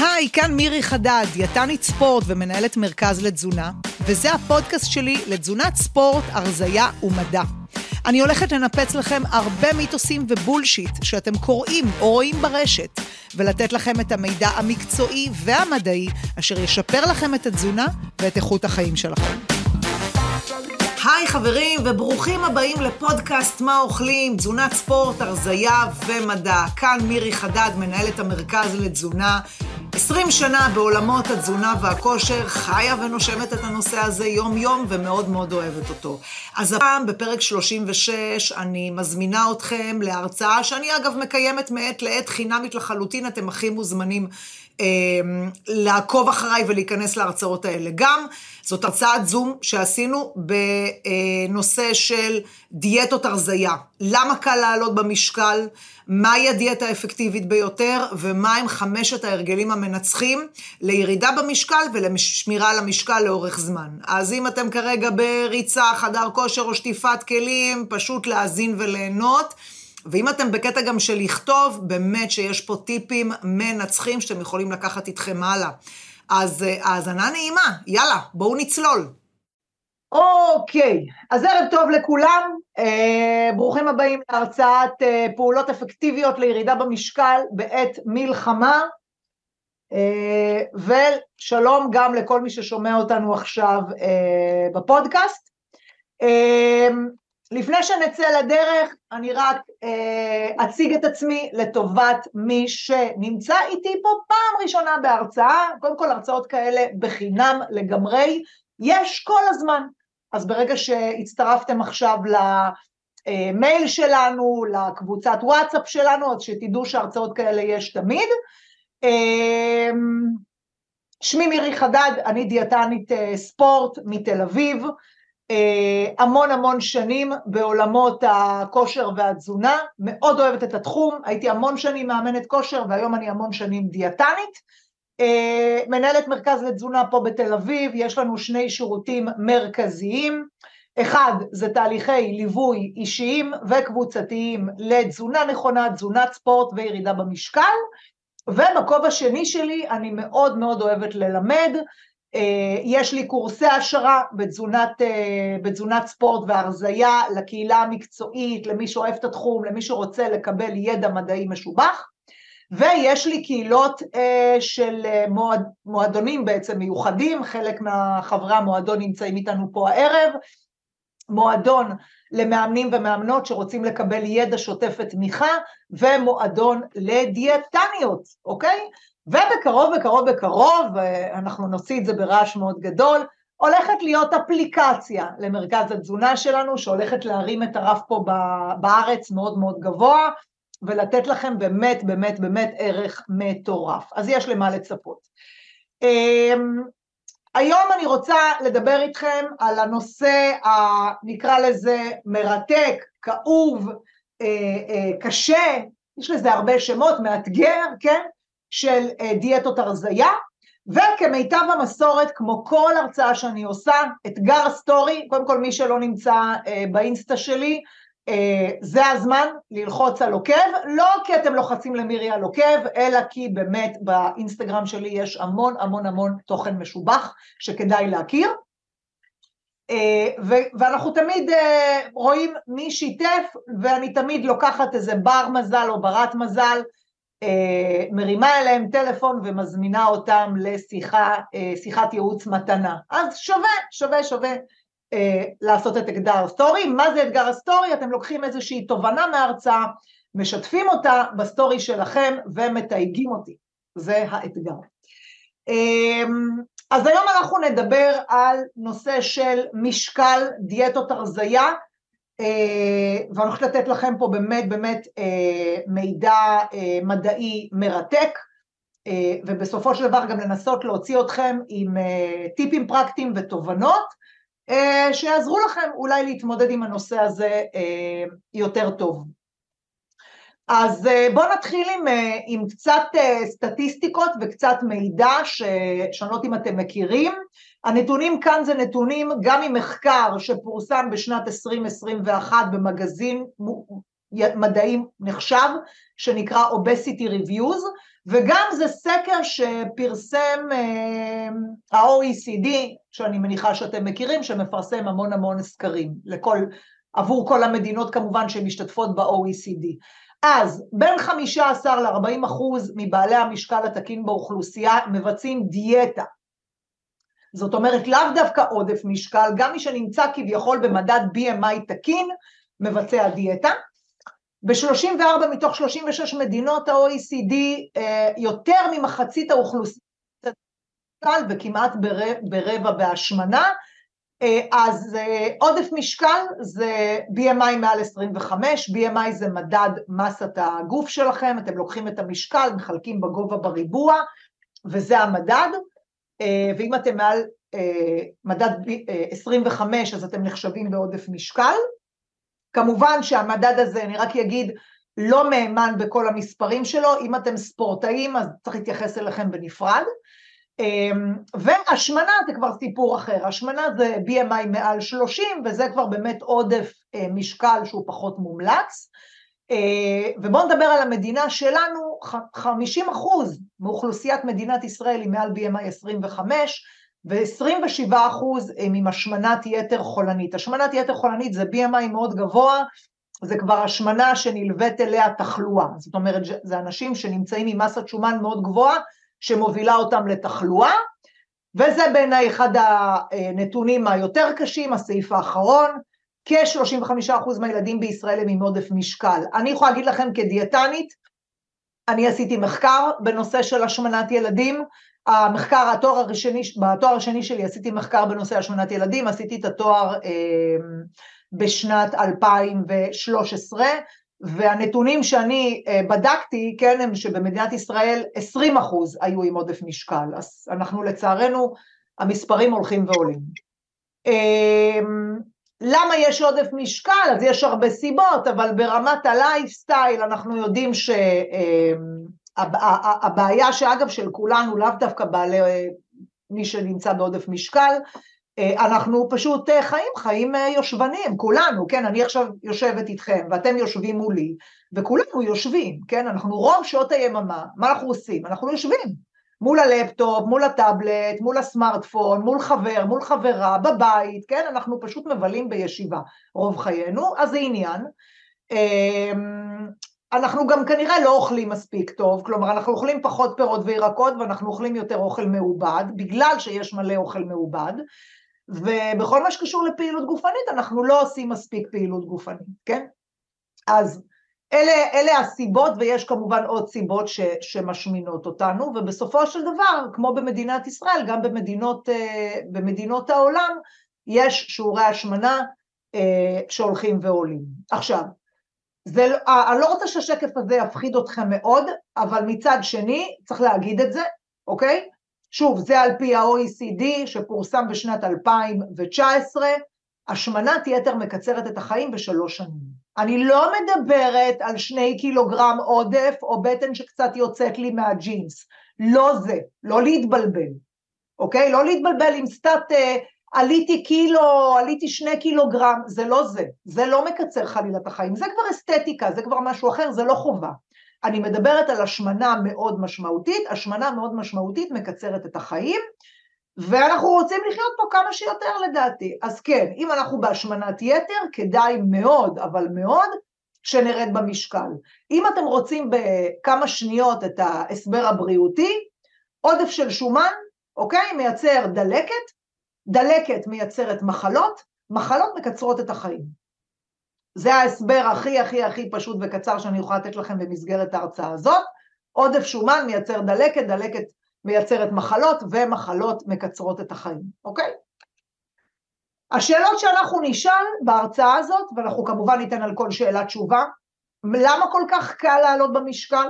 היי, כאן מירי חדד, דיאטנית ספורט ומנהלת מרכז לתזונה, וזה הפודקאסט שלי לתזונת ספורט, הרזייה ומדע. אני הולכת לנפץ לכם הרבה מיתוסים ובולשיט שאתם קוראים או רואים ברשת, ולתת לכם את המידע המקצועי והמדעי אשר ישפר לכם את התזונה ואת איכות החיים שלכם. היי חברים, וברוכים הבאים לפודקאסט מה אוכלים, תזונת ספורט, הרזייה ומדע. כאן מירי חדד, מנהלת המרכז לתזונה. 20 שנה בעולמות התזונה והכושר, חיה ונושמת את הנושא הזה יום-יום ומאוד מאוד אוהבת אותו. אז הפעם, בפרק 36, אני מזמינה אתכם להרצאה שאני אגב מקיימת מעת לעת חינמית לחלוטין, אתם הכי מוזמנים לעקוב אחריי ולהיכנס להרצאות האלה. גם זאת הרצאת זום שעשינו בנושא של דיאטות הרזייה. למה קל לעלות במשקל? מהי הדיאטה האפקטיבית ביותר, ומהם חמשת ההרגלים המנצחים לירידה במשקל ולשמירה על המשקל לאורך זמן. אז אם אתם כרגע בריצה, חדר כושר או שטיפת כלים, פשוט להאזין וליהנות. ואם אתם בקטע גם של לכתוב, באמת שיש פה טיפים מנצחים שאתם יכולים לקחת איתכם הלאה. אז אה, האזנה נעימה, יאללה, בואו נצלול. אוקיי, אז ערב טוב לכולם, אה, ברוכים הבאים להרצאת אה, פעולות אפקטיביות לירידה במשקל בעת מלחמה, אה, ושלום גם לכל מי ששומע אותנו עכשיו אה, בפודקאסט. אה, לפני שנצא לדרך, אני רק אה, אציג את עצמי לטובת מי שנמצא איתי פה פעם ראשונה בהרצאה, קודם כל הרצאות כאלה בחינם לגמרי, יש כל הזמן. אז ברגע שהצטרפתם עכשיו למייל שלנו, לקבוצת וואטסאפ שלנו, אז שתדעו שהרצאות כאלה יש תמיד. אמ, שמי מירי חדד, אני דיאטנית אה, ספורט מתל אביב, אה, המון המון שנים בעולמות הכושר והתזונה, מאוד אוהבת את התחום, הייתי המון שנים מאמנת כושר והיום אני המון שנים דיאטנית. אה, מנהלת מרכז לתזונה פה בתל אביב, יש לנו שני שירותים מרכזיים, אחד זה תהליכי ליווי אישיים וקבוצתיים לתזונה נכונה, תזונת ספורט וירידה במשקל, ובכובע שני שלי אני מאוד מאוד אוהבת ללמד, אה, יש לי קורסי העשרה בתזונת, אה, בתזונת ספורט והרזייה לקהילה המקצועית, למי שאוהב את התחום, למי שרוצה לקבל ידע מדעי משובח, ויש לי קהילות אה, של אה, מועד, מועדונים בעצם מיוחדים, חלק מהחברי המועדון נמצאים איתנו פה הערב, מועדון למאמנים ומאמנות שרוצים לקבל ידע שוטף ותמיכה, ומועדון לדיאטניות, אוקיי? ובקרוב, בקרוב, בקרוב, אה, אנחנו נוציא את זה ברעש מאוד גדול, הולכת להיות אפליקציה למרכז התזונה שלנו, שהולכת להרים את הרף פה בארץ מאוד מאוד גבוה, ולתת לכם באמת באמת באמת ערך מטורף. אז יש למה לצפות. אמ, היום אני רוצה לדבר איתכם על הנושא, נקרא לזה מרתק, כאוב, אה, אה, קשה, יש לזה הרבה שמות, מאתגר, כן? של אה, דיאטות הרזייה, וכמיטב המסורת, כמו כל הרצאה שאני עושה, אתגר סטורי, קודם כל מי שלא נמצא באינסטה שלי, אה, זה הזמן ללחוץ על עוקב, לא כי אתם לוחצים למירי על עוקב, אלא כי באמת באינסטגרם שלי יש המון המון המון תוכן משובח שכדאי להכיר. אה, ואנחנו תמיד אה, רואים מי שיתף, ואני תמיד לוקחת איזה בר מזל או ברת מזל, מרימה אליהם טלפון ומזמינה אותם לשיחת ייעוץ מתנה. אז שווה, שווה, שווה אה, לעשות את אתגר הסטורי. מה זה אתגר הסטורי? אתם לוקחים איזושהי תובנה מההרצאה, משתפים אותה בסטורי שלכם ומתייגים אותי. זה האתגר. אז היום אנחנו נדבר על נושא של משקל, דיאטות הרזייה, אה, ואני הולכת לתת לכם פה באמת באמת אה, מידע מדעי מרתק, ובסופו של דבר גם לנסות להוציא אתכם עם טיפים פרקטיים ותובנות, אה, שיעזרו לכם אולי להתמודד עם הנושא הזה אה, יותר טוב. אז אה, בואו נתחיל עם, עם קצת סטטיסטיקות וקצת מידע ש... שאני לא יודעת אם אתם מכירים. הנתונים כאן זה נתונים גם ממחקר שפורסם בשנת 2021 במגזין מדעים נחשב, שנקרא obesity reviews, וגם זה סקר שפרסם אה, ה-OECD, שאני מניחה שאתם מכירים, שמפרסם המון המון סקרים לכל, עבור כל המדינות כמובן שמשתתפות ב-OECD. אז בין 15 ל-40 אחוז מבעלי המשקל התקין באוכלוסייה מבצעים דיאטה. זאת אומרת לאו דווקא עודף משקל, גם מי שנמצא כביכול במדד BMI תקין מבצע דיאטה. ב-34 מתוך 36 מדינות ה-OECD אה, יותר ממחצית האוכלוסייה וכמעט ברבע בהשמנה, אז אה, עודף משקל זה BMI מעל 25, BMI זה מדד מסת הגוף שלכם, אתם לוקחים את המשקל, מחלקים בגובה בריבוע, וזה המדד, ואם אתם מעל מדד 25 אז אתם נחשבים בעודף משקל, כמובן שהמדד הזה, אני רק אגיד, לא מהימן בכל המספרים שלו, אם אתם ספורטאים אז צריך להתייחס אליכם בנפרד. אמ, והשמנה זה כבר סיפור אחר, השמנה זה BMI מעל 30 וזה כבר באמת עודף אה, משקל שהוא פחות מומלץ. אה, ובואו נדבר על המדינה שלנו, 50 אחוז מאוכלוסיית מדינת ישראל היא מעל BMI 25, ו-27 אחוז הם עם השמנת יתר חולנית. השמנת יתר חולנית זה BMI מאוד גבוה, זה כבר השמנה שנלווית אליה תחלואה. זאת אומרת, זה אנשים שנמצאים עם מסת שומן מאוד גבוהה, שמובילה אותם לתחלואה, וזה בעיניי אחד הנתונים היותר קשים, הסעיף האחרון, כ-35% מהילדים בישראל הם עם עודף משקל. אני יכולה להגיד לכם כדיאטנית, אני עשיתי מחקר בנושא של השמנת ילדים, המחקר, התואר הראשני, בתואר השני שלי עשיתי מחקר בנושא השמנת ילדים, עשיתי את התואר אה, בשנת 2013, והנתונים שאני אה, בדקתי, כן, הם שבמדינת ישראל 20 אחוז היו עם עודף משקל, אז אנחנו לצערנו, המספרים הולכים ועולים. אה, למה יש עודף משקל? אז יש הרבה סיבות, אבל ברמת הלייפסטייל אנחנו יודעים ש... הבעיה שאגב של כולנו, לאו דווקא בעלי, מי שנמצא בעודף משקל, אנחנו פשוט חיים חיים יושבנים, כולנו, כן, אני עכשיו יושבת איתכם ואתם יושבים מולי, וכולנו יושבים, כן, אנחנו רוב שעות היממה, מה אנחנו עושים? אנחנו יושבים מול הלפטופ, מול הטאבלט, מול הסמארטפון, מול חבר, מול חברה, בבית, כן, אנחנו פשוט מבלים בישיבה. רוב חיינו, אז זה עניין. אנחנו גם כנראה לא אוכלים מספיק טוב, כלומר אנחנו אוכלים פחות פירות וירקות ואנחנו אוכלים יותר אוכל מעובד, בגלל שיש מלא אוכל מעובד, ובכל מה שקשור לפעילות גופנית אנחנו לא עושים מספיק פעילות גופנית, כן? אז אלה, אלה הסיבות ויש כמובן עוד סיבות ש, שמשמינות אותנו, ובסופו של דבר, כמו במדינת ישראל, גם במדינות, אה, במדינות העולם, יש שיעורי השמנה אה, שהולכים ועולים. עכשיו, זה, לא, אה, אני לא רוצה שהשקף הזה יפחיד אתכם מאוד, אבל מצד שני, צריך להגיד את זה, אוקיי? שוב, זה על פי ה-OECD שפורסם בשנת 2019, השמנת יתר מקצרת את החיים בשלוש שנים. אני לא מדברת על שני קילוגרם עודף או בטן שקצת יוצאת לי מהג'ינס, לא זה, לא להתבלבל, אוקיי? לא להתבלבל עם סטאט אה, עליתי קילו, עליתי שני קילוגרם, זה לא זה, זה לא מקצר חלילה את החיים, זה כבר אסתטיקה, זה כבר משהו אחר, זה לא חובה. אני מדברת על השמנה מאוד משמעותית, השמנה מאוד משמעותית מקצרת את החיים, ואנחנו רוצים לחיות פה כמה שיותר לדעתי. אז כן, אם אנחנו בהשמנת יתר, כדאי מאוד, אבל מאוד, שנרד במשקל. אם אתם רוצים בכמה שניות את ההסבר הבריאותי, עודף של שומן, אוקיי, מייצר דלקת, דלקת מייצרת מחלות, מחלות מקצרות את החיים. זה ההסבר הכי הכי הכי פשוט וקצר שאני יכולה לתת לכם במסגרת ההרצאה הזאת. עודף שומן מייצר דלקת, דלקת מייצרת מחלות, ומחלות מקצרות את החיים, אוקיי? השאלות שאנחנו נשאל בהרצאה הזאת, ואנחנו כמובן ניתן על כל שאלה תשובה, למה כל כך קל לעלות במשקל?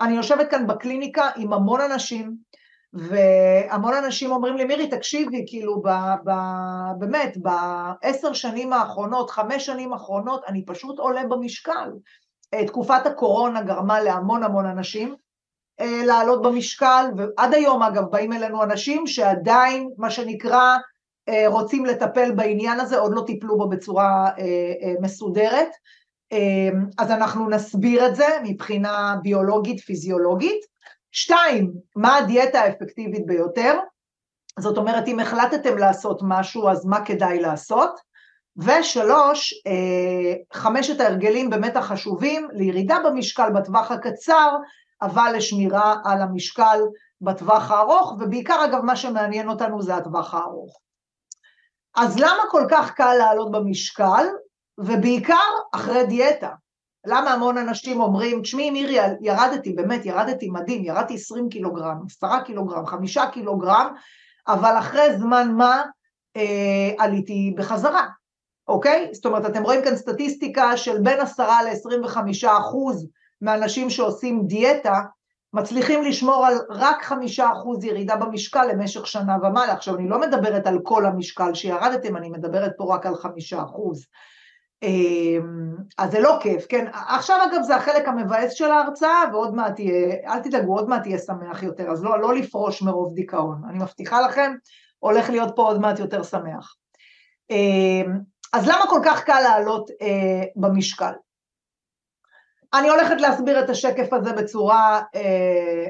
אני יושבת כאן בקליניקה עם המון אנשים, והמון אנשים אומרים לי, מירי, תקשיבי, כאילו, ב, ב, באמת, בעשר שנים האחרונות, חמש שנים האחרונות, אני פשוט עולה במשקל. אה, תקופת הקורונה גרמה להמון המון אנשים אה, לעלות במשקל, ועד היום, אגב, באים אלינו אנשים שעדיין, מה שנקרא, אה, רוצים לטפל בעניין הזה, עוד לא טיפלו בו בצורה מסודרת. אז אנחנו נסביר את זה מבחינה ביולוגית, פיזיולוגית. שתיים, מה הדיאטה האפקטיבית ביותר? זאת אומרת, אם החלטתם לעשות משהו, אז מה כדאי לעשות? ושלוש, אה, חמשת ההרגלים באמת החשובים לירידה במשקל בטווח הקצר, אבל לשמירה על המשקל בטווח הארוך, ובעיקר אגב מה שמעניין אותנו זה הטווח הארוך. אז למה כל כך קל לעלות במשקל? ובעיקר אחרי דיאטה. למה המון אנשים אומרים, תשמעי מירי, ירדתי, באמת ירדתי מדהים, ירדתי 20 קילוגרם, 10 קילוגרם, 5 קילוגרם, אבל אחרי זמן מה אה, עליתי בחזרה, אוקיי? זאת אומרת, אתם רואים כאן סטטיסטיקה של בין 10 ל-25 אחוז מהאנשים שעושים דיאטה, מצליחים לשמור על רק חמישה אחוז ירידה במשקל למשך שנה ומעלה. עכשיו, אני לא מדברת על כל המשקל שירדתם, אני מדברת פה רק על חמישה אחוז. אמ, אז זה לא כיף, כן? עכשיו אגב זה החלק המבאס של ההרצאה, ועוד מעט תהיה, אל תדאגו, עוד מעט תהיה שמח יותר, אז לא, לא לפרוש מרוב דיכאון. אני מבטיחה לכם, הולך להיות פה עוד מעט יותר שמח. אמ, אז למה כל כך קל לעלות אה, במשקל? אני הולכת להסביר את השקף הזה בצורה, אה,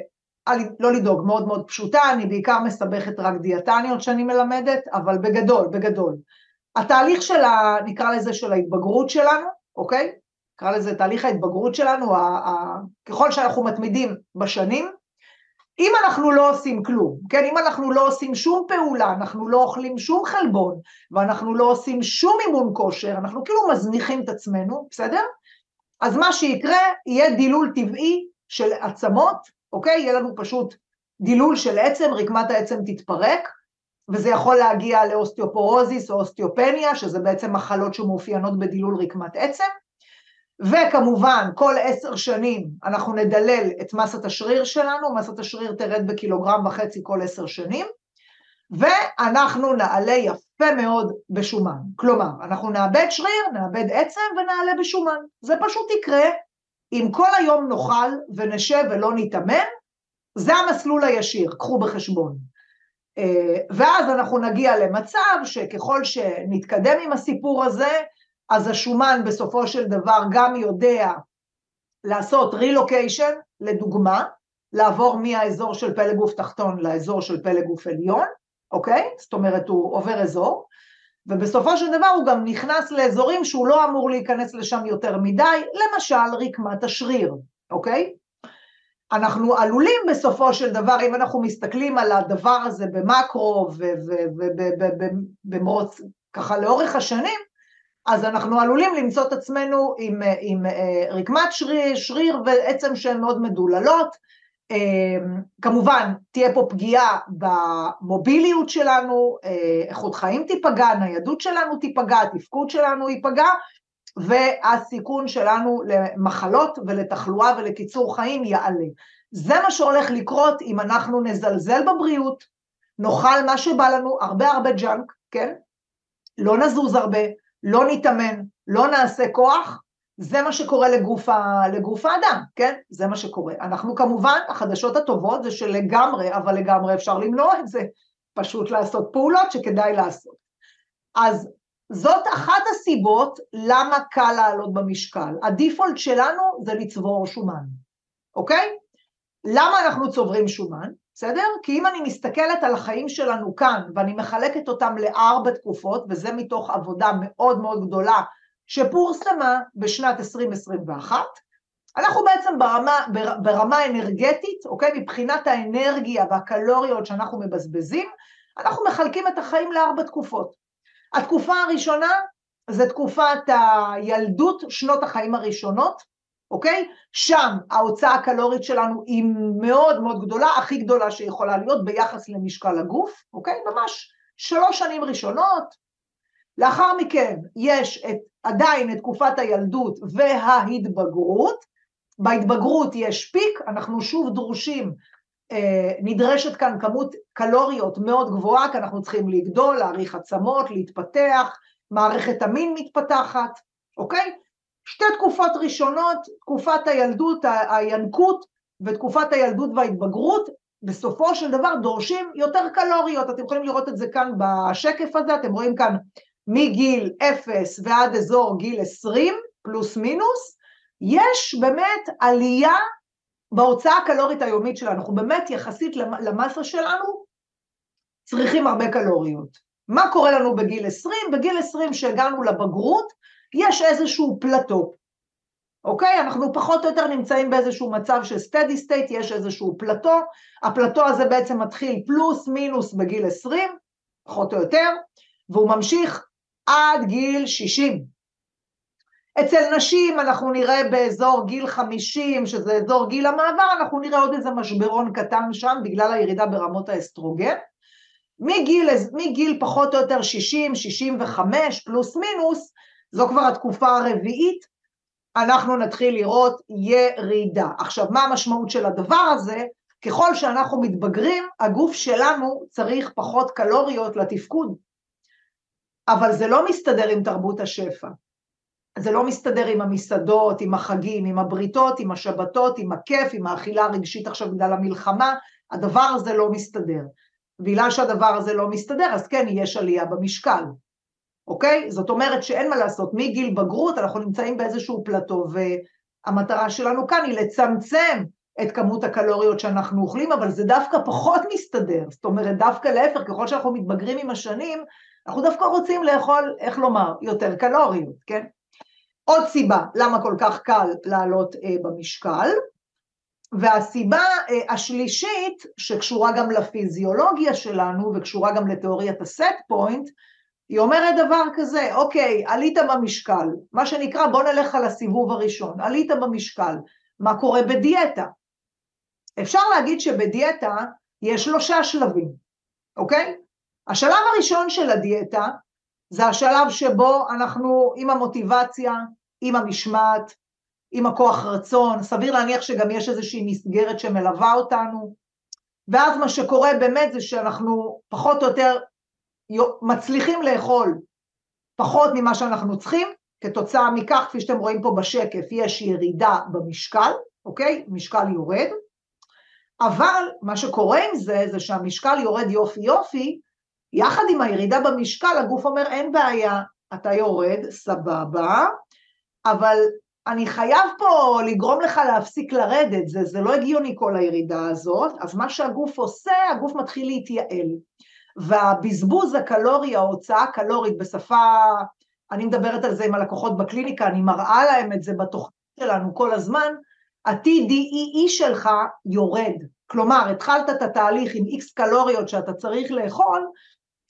לא לדאוג, מאוד מאוד פשוטה, אני בעיקר מסבכת רק דיאטניות שאני מלמדת, אבל בגדול, בגדול. התהליך של ה... נקרא לזה של ההתבגרות שלנו, אוקיי? נקרא לזה תהליך ההתבגרות שלנו, ה, ה, ככל שאנחנו מתמידים בשנים, אם אנחנו לא עושים כלום, כן, אם אנחנו לא עושים שום פעולה, אנחנו לא אוכלים שום חלבון, ואנחנו לא עושים שום אימון כושר, אנחנו כאילו מזניחים את עצמנו, בסדר? אז מה שיקרה, יהיה דילול טבעי של עצמות, אוקיי? יהיה לנו פשוט דילול של עצם, רקמת העצם תתפרק, וזה יכול להגיע לאוסטיופורוזיס או אוסטיופניה, שזה בעצם מחלות שמאופיינות בדילול רקמת עצם, וכמובן כל עשר שנים אנחנו נדלל את מסת השריר שלנו, מסת השריר תרד בקילוגרם וחצי כל עשר שנים, ואנחנו נעלה יפה מאוד בשומן. כלומר, אנחנו נאבד שריר, נאבד עצם ונעלה בשומן. זה פשוט יקרה אם כל היום נאכל ונשב ולא נתאמן, זה המסלול הישיר, קחו בחשבון. אה, ואז אנחנו נגיע למצב שככל שנתקדם עם הסיפור הזה, אז השומן בסופו של דבר גם יודע לעשות רילוקיישן, לדוגמה, לעבור מהאזור של פלג גוף תחתון לאזור של פלג גוף עליון, אוקיי? זאת אומרת, הוא עובר אזור, ובסופו של דבר הוא גם נכנס לאזורים שהוא לא אמור להיכנס לשם יותר מדי, למשל רקמת השריר, אוקיי? אנחנו עלולים בסופו של דבר, אם אנחנו מסתכלים על הדבר הזה במקרו ובמרוץ, ככה לאורך השנים, אז אנחנו עלולים למצוא את עצמנו עם, עם אה, רקמת שריר, שריר ועצם שהן מאוד מדוללות, אמ, כמובן תהיה פה פגיעה במוביליות שלנו, אה, איכות חיים תיפגע, ניידות שלנו תיפגע, התפקוד שלנו ייפגע, והסיכון שלנו למחלות ולתחלואה ולקיצור חיים יעלה. זה מה שהולך לקרות אם אנחנו נזלזל בבריאות, נאכל מה שבא לנו, הרבה הרבה ג'אנק, כן? לא נזוז הרבה, לא נתאמן, לא נעשה כוח, זה מה שקורה לגוף, ה, לגוף האדם, כן? זה מה שקורה. אנחנו כמובן, החדשות הטובות זה שלגמרי, אבל לגמרי אפשר למנוע את זה, פשוט לעשות פעולות שכדאי לעשות. אז זאת אחת הסיבות למה קל לעלות במשקל. הדיפולט שלנו זה לצבור שומן, אוקיי? למה אנחנו צוברים שומן? בסדר? כי אם אני מסתכלת על החיים שלנו כאן ואני מחלקת אותם לארבע תקופות, וזה מתוך עבודה מאוד מאוד גדולה שפורסמה בשנת 2021, אנחנו בעצם ברמה, ברמה אנרגטית, אוקיי? מבחינת האנרגיה והקלוריות שאנחנו מבזבזים, אנחנו מחלקים את החיים לארבע תקופות. התקופה הראשונה זה תקופת הילדות, שנות החיים הראשונות, אוקיי? שם ההוצאה הקלורית שלנו היא מאוד מאוד גדולה, הכי גדולה שיכולה להיות ביחס למשקל הגוף, אוקיי? ממש שלוש שנים ראשונות. לאחר מכן יש את, עדיין את תקופת הילדות וההתבגרות. בהתבגרות יש פיק, אנחנו שוב דרושים, נדרשת כאן כמות קלוריות מאוד גבוהה, כי אנחנו צריכים לגדול, להאריך עצמות, להתפתח, מערכת המין מתפתחת, אוקיי? שתי תקופות ראשונות, תקופת הילדות, הינקות ותקופת הילדות וההתבגרות, בסופו של דבר דורשים יותר קלוריות, אתם יכולים לראות את זה כאן בשקף הזה, אתם רואים כאן מגיל 0 ועד אזור גיל 20, פלוס מינוס, יש באמת עלייה בהוצאה הקלורית היומית שלנו. אנחנו באמת, יחסית למסה שלנו, צריכים הרבה קלוריות. מה קורה לנו בגיל 20? בגיל 20 שהגענו לבגרות, יש איזשהו פלטו. אוקיי? אנחנו פחות או יותר נמצאים באיזשהו מצב של steady state, יש איזשהו פלטו, הפלטו הזה בעצם מתחיל פלוס מינוס בגיל 20, פחות או יותר, והוא ממשיך עד גיל 60. אצל נשים אנחנו נראה באזור גיל 50, שזה אזור גיל המעבר, אנחנו נראה עוד איזה משברון קטן שם בגלל הירידה ברמות האסטרוגן. מגיל, מגיל פחות או יותר 60, 65 פלוס מינוס, זו כבר התקופה הרביעית, אנחנו נתחיל לראות ירידה. עכשיו, מה המשמעות של הדבר הזה? ככל שאנחנו מתבגרים, הגוף שלנו צריך פחות קלוריות לתפקוד. אבל זה לא מסתדר עם תרבות השפע. זה לא מסתדר עם המסעדות, עם החגים, עם הבריתות, עם השבתות, עם הכיף, עם האכילה הרגשית עכשיו בגלל המלחמה, הדבר הזה לא מסתדר. בגלל שהדבר הזה לא מסתדר, אז כן, יש עלייה במשקל. אוקיי? זאת אומרת שאין מה לעשות, מגיל בגרות אנחנו נמצאים באיזשהו פלטו, והמטרה שלנו כאן היא לצמצם את כמות הקלוריות שאנחנו אוכלים, אבל זה דווקא פחות מסתדר, זאת אומרת, דווקא להפך, ככל שאנחנו מתבגרים עם השנים, אנחנו דווקא רוצים לאכול, איך לומר, יותר קלוריות, כן? עוד סיבה למה כל כך קל לעלות אה, במשקל, והסיבה אה, השלישית, שקשורה גם לפיזיולוגיה שלנו וקשורה גם לתיאוריית הסט פוינט, היא אומרת דבר כזה, אוקיי, עלית במשקל, מה שנקרא בוא נלך על הסיבוב הראשון, עלית במשקל, מה קורה בדיאטה? אפשר להגיד שבדיאטה יש שלושה שלבים, אוקיי? השלב הראשון של הדיאטה זה השלב שבו אנחנו עם המוטיבציה, עם המשמעת, עם הכוח רצון, סביר להניח שגם יש איזושהי מסגרת שמלווה אותנו, ואז מה שקורה באמת זה שאנחנו פחות או יותר מצליחים לאכול פחות ממה שאנחנו צריכים, כתוצאה מכך, כפי שאתם רואים פה בשקף, יש ירידה במשקל, אוקיי? משקל יורד, אבל מה שקורה עם זה, זה שהמשקל יורד יופי יופי, יחד עם הירידה במשקל, הגוף אומר, אין בעיה, אתה יורד, סבבה, אבל אני חייב פה לגרום לך להפסיק לרדת, זה, זה לא הגיוני כל הירידה הזאת, אז מה שהגוף עושה, הגוף מתחיל להתייעל. והבזבוז הקלורי, ההוצאה הקלורית בשפה, אני מדברת על זה עם הלקוחות בקליניקה, אני מראה להם את זה בתוכנית שלנו כל הזמן, ה-TDEE שלך יורד. כלומר, התחלת את התהליך עם איקס קלוריות שאתה צריך לאכול,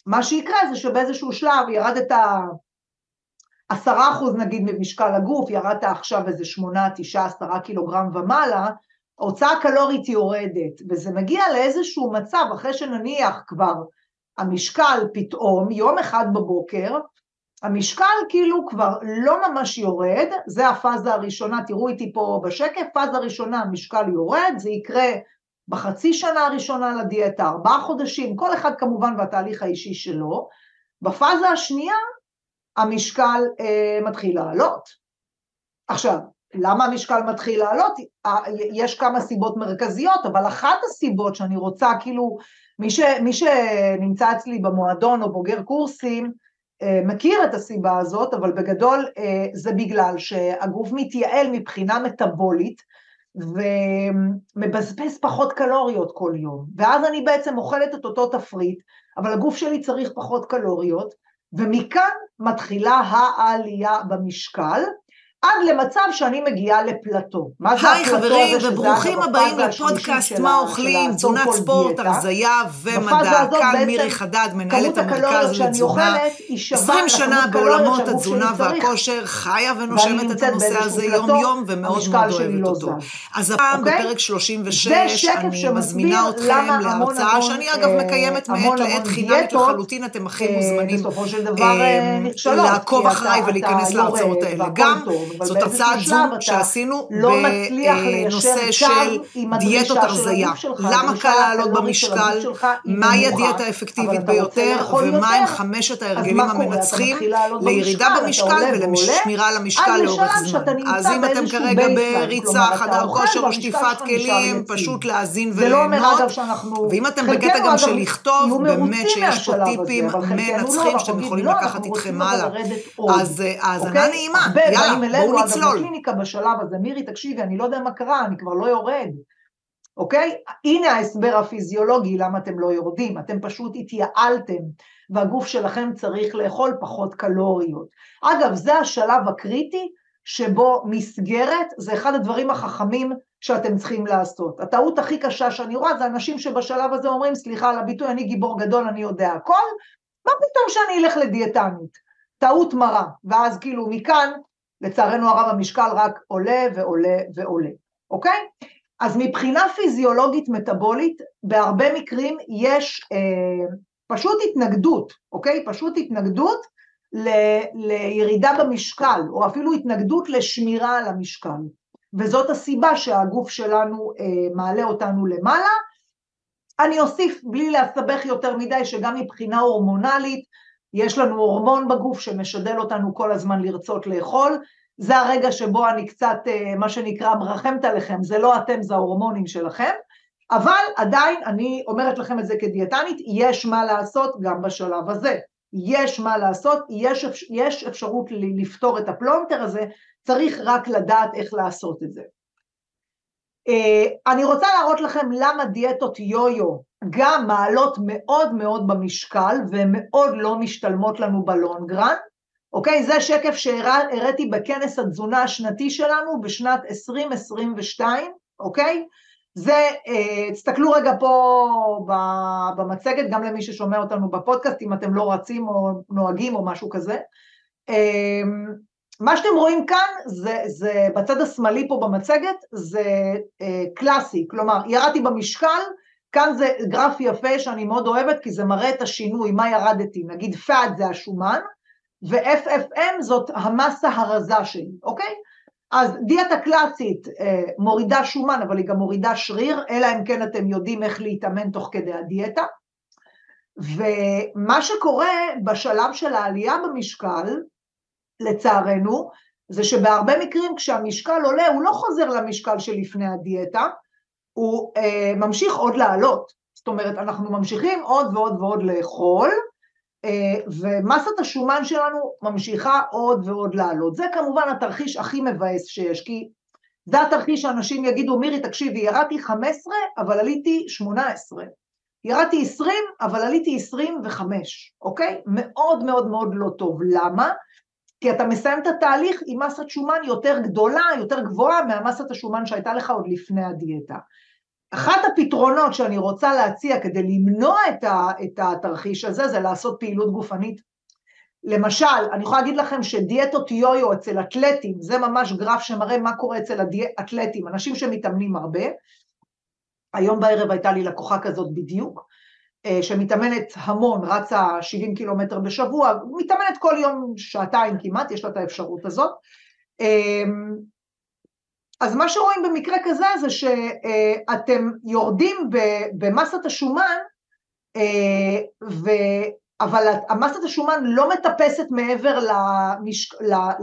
מה שיקרה זה שבאיזשהו שלב ירדת עשרה אחוז נגיד ממשקל הגוף, ירדת עכשיו איזה שמונה, תשעה, עשרה קילוגרם ומעלה, ההוצאה הקלורית יורדת, וזה מגיע לאיזשהו מצב, אחרי שנניח כבר המשקל פתאום, יום אחד בבוקר, המשקל כאילו כבר לא ממש יורד, זה הפאזה הראשונה, תראו איתי פה בשקף, פאזה ראשונה המשקל יורד, זה יקרה בחצי שנה הראשונה לדיאטה, ארבעה חודשים, כל אחד כמובן והתהליך האישי שלו, בפאזה השנייה המשקל אה, מתחיל לעלות. עכשיו, למה המשקל מתחיל לעלות? יש כמה סיבות מרכזיות, אבל אחת הסיבות שאני רוצה כאילו מי, ש, מי שנמצא אצלי במועדון או בוגר קורסים, אה, מכיר את הסיבה הזאת, אבל בגדול אה, זה בגלל שהגוף מתייעל מבחינה מטאבולית ומבזבז פחות קלוריות כל יום, ואז אני בעצם אוכלת את אותו תפריט, אבל הגוף שלי צריך פחות קלוריות, ומכאן מתחילה העלייה במשקל, עד למצב שאני מגיעה לפלטו. מה זה? היי חברים, וברוכים הבאים לפודקאסט מה אוכלים, תזונת ספורט, הרזייה ומדע. כאן מירי חדד, מנהלת המרכז לתזונה. 20 שנה בעולמות התזונה והכושר, חיה ונושמת את הנושא הזה יום-יום, ומאוד מאוד אוהבת לא אותו. אז הפעם אוקיי? בפרק 36, אני מזמינה אתכם להרצאה, שאני אגב אה, מקיימת מעת לעת חינמית לחלוטין, אתם הכי אה, מוזמנים אה, לעקוב אחריי ולהיכנס להרצאות האלה. גם זאת הרצאת זום שעשינו לא בנושא של דיאטות הרזייה. למה קל לעלות במשקל, מהי הדיאטה האפקטיבית ביותר, ומהם חמשת ההרגלים המנצחים לירידה במשקל ולשמירה על המשקל לאורך זמן. אז אם אתם כרגע בריצה, חדר כושר או שטיפת כלים, פשוט להאזין וליהנות. ואם אתם בקטע גם של לכתוב, באמת שיש פה טיפים מנצחים שאתם יכולים לקחת איתכם הלאה. אז האזנה נעימה, יאללה. אצלנו, אגב, בקליניקה בשלב הזה, מירי, תקשיבי, אני לא יודע מה קרה, אני כבר לא יורד. אוקיי? הנה ההסבר הפיזיולוגי למה אתם לא יורדים, אתם פשוט התייעלתם, והגוף שלכם צריך לאכול פחות קלוריות. אגב, זה השלב הקריטי שבו מסגרת זה אחד הדברים החכמים שאתם צריכים לעשות. הטעות הכי קשה שאני רואה זה אנשים שבשלב הזה אומרים, סליחה על הביטוי, אני גיבור גדול, אני יודע הכל, מה פתאום שאני אלך לדיאטנית? טעות מרה. ואז כאילו מכאן, לצערנו הרב המשקל רק עולה ועולה ועולה, אוקיי? אז מבחינה פיזיולוגית מטאבולית, בהרבה מקרים יש אה, פשוט התנגדות, אוקיי? פשוט התנגדות ל, לירידה במשקל, או אפילו התנגדות לשמירה על המשקל. וזאת הסיבה שהגוף שלנו אה, מעלה אותנו למעלה. אני אוסיף, בלי להסתבך יותר מדי, שגם מבחינה הורמונלית, יש לנו הורמון בגוף שמשדל אותנו כל הזמן לרצות לאכול, זה הרגע שבו אני קצת, אה, מה שנקרא, מרחמת עליכם, זה לא אתם, זה ההורמונים שלכם, אבל עדיין, אני אומרת לכם את זה כדיאטנית, יש מה לעשות גם בשלב הזה. יש מה לעשות, יש, אפ, יש אפשרות לפתור את הפלונטר הזה, צריך רק לדעת איך לעשות את זה. אה, אני רוצה להראות לכם למה דיאטות יו-יו גם מעלות מאוד מאוד במשקל והן מאוד לא משתלמות לנו ב long run, אוקיי? זה שקף שהראיתי בכנס התזונה השנתי שלנו בשנת 2022, אוקיי? זה, אה, תסתכלו רגע פה במצגת, גם למי ששומע אותנו בפודקאסט, אם אתם לא רצים או נוהגים או משהו כזה. מה שאתם רואים כאן, זה, זה בצד השמאלי פה במצגת, זה אה, קלאסי, כלומר, ירדתי במשקל, כאן זה גרף יפה שאני מאוד אוהבת, כי זה מראה את השינוי, מה ירדתי, נגיד פאד זה השומן, ו-FFM זאת המסה הרזה שלי, אוקיי? אז דיאטה קלאסית אה, מורידה שומן, אבל היא גם מורידה שריר, אלא אם כן אתם יודעים איך להתאמן תוך כדי הדיאטה. ומה שקורה בשלב של העלייה במשקל, לצערנו, זה שבהרבה מקרים כשהמשקל עולה, הוא לא חוזר למשקל שלפני הדיאטה, הוא אה, ממשיך עוד לעלות. זאת אומרת, אנחנו ממשיכים עוד ועוד ועוד לאכול, אה, ומסת השומן שלנו ממשיכה עוד ועוד לעלות. זה כמובן התרחיש הכי מבאס שיש, כי זה התרחיש שאנשים יגידו, מירי, תקשיבי, ירדתי 15, אבל עליתי 18. ירדתי 20, אבל עליתי 25, אוקיי? מאוד מאוד מאוד לא טוב. למה? כי אתה מסיים את התהליך עם מסת שומן יותר גדולה, יותר גבוהה מהמסת השומן שהייתה לך עוד לפני הדיאטה. אחד הפתרונות שאני רוצה להציע כדי למנוע את, ה, את התרחיש הזה זה לעשות פעילות גופנית. למשל, אני יכולה להגיד לכם שדיאטות יו-יו אצל אתלטים, זה ממש גרף שמראה מה קורה אצל האתלטים, אנשים שמתאמנים הרבה. היום בערב הייתה לי לקוחה כזאת בדיוק, שמתאמנת המון, רצה 70 קילומטר בשבוע, מתאמנת כל יום שעתיים כמעט, יש לה את האפשרות הזאת. אמ, אז מה שרואים במקרה כזה זה שאתם יורדים במסת השומן, ו... אבל המסת השומן לא מטפסת מעבר למשק...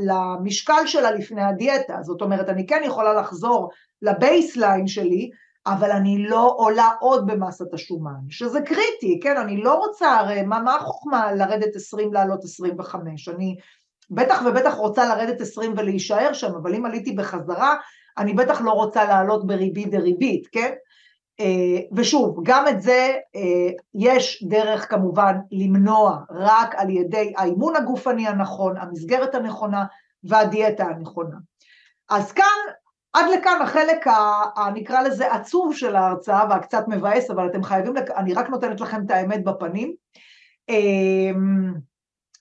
למשקל שלה לפני הדיאטה, זאת אומרת אני כן יכולה לחזור לבייסליין שלי, אבל אני לא עולה עוד במסת השומן, שזה קריטי, כן, אני לא רוצה, הרי מה, מה החוכמה לרדת 20 לעלות 25, אני בטח ובטח רוצה לרדת 20 ולהישאר שם, אבל אם עליתי בחזרה, אני בטח לא רוצה לעלות בריבית דריבית, כן? אה, ושוב, גם את זה אה, יש דרך כמובן למנוע רק על ידי האימון הגופני הנכון, המסגרת הנכונה והדיאטה הנכונה. אז כאן, עד לכאן החלק, ה, נקרא לזה עצוב של ההרצאה והקצת מבאס, אבל אתם חייבים, אני רק נותנת לכם את האמת בפנים. אה,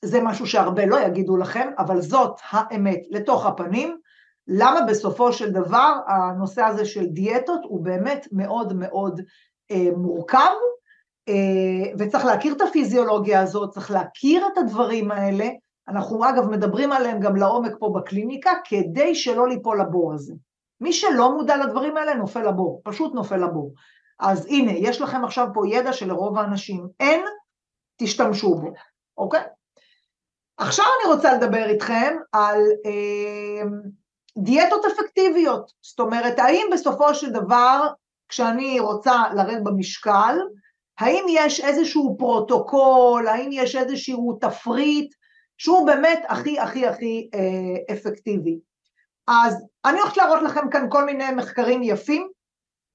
זה משהו שהרבה לא יגידו לכם, אבל זאת האמת לתוך הפנים. למה בסופו של דבר הנושא הזה של דיאטות הוא באמת מאוד מאוד אה, מורכב, אה, וצריך להכיר את הפיזיולוגיה הזאת, צריך להכיר את הדברים האלה, אנחנו אגב מדברים עליהם גם לעומק פה בקליניקה, כדי שלא ליפול לבור הזה. מי שלא מודע לדברים האלה נופל לבור, פשוט נופל לבור. אז הנה, יש לכם עכשיו פה ידע שלרוב האנשים אין, תשתמשו בו, אוקיי? עכשיו אני רוצה לדבר איתכם על אה, דיאטות אפקטיביות, זאת אומרת, האם בסופו של דבר, כשאני רוצה לרדת במשקל, האם יש איזשהו פרוטוקול, האם יש איזשהו תפריט שהוא באמת הכי הכי הכי אה, אפקטיבי. אז אני הולכת להראות לכם כאן כל מיני מחקרים יפים,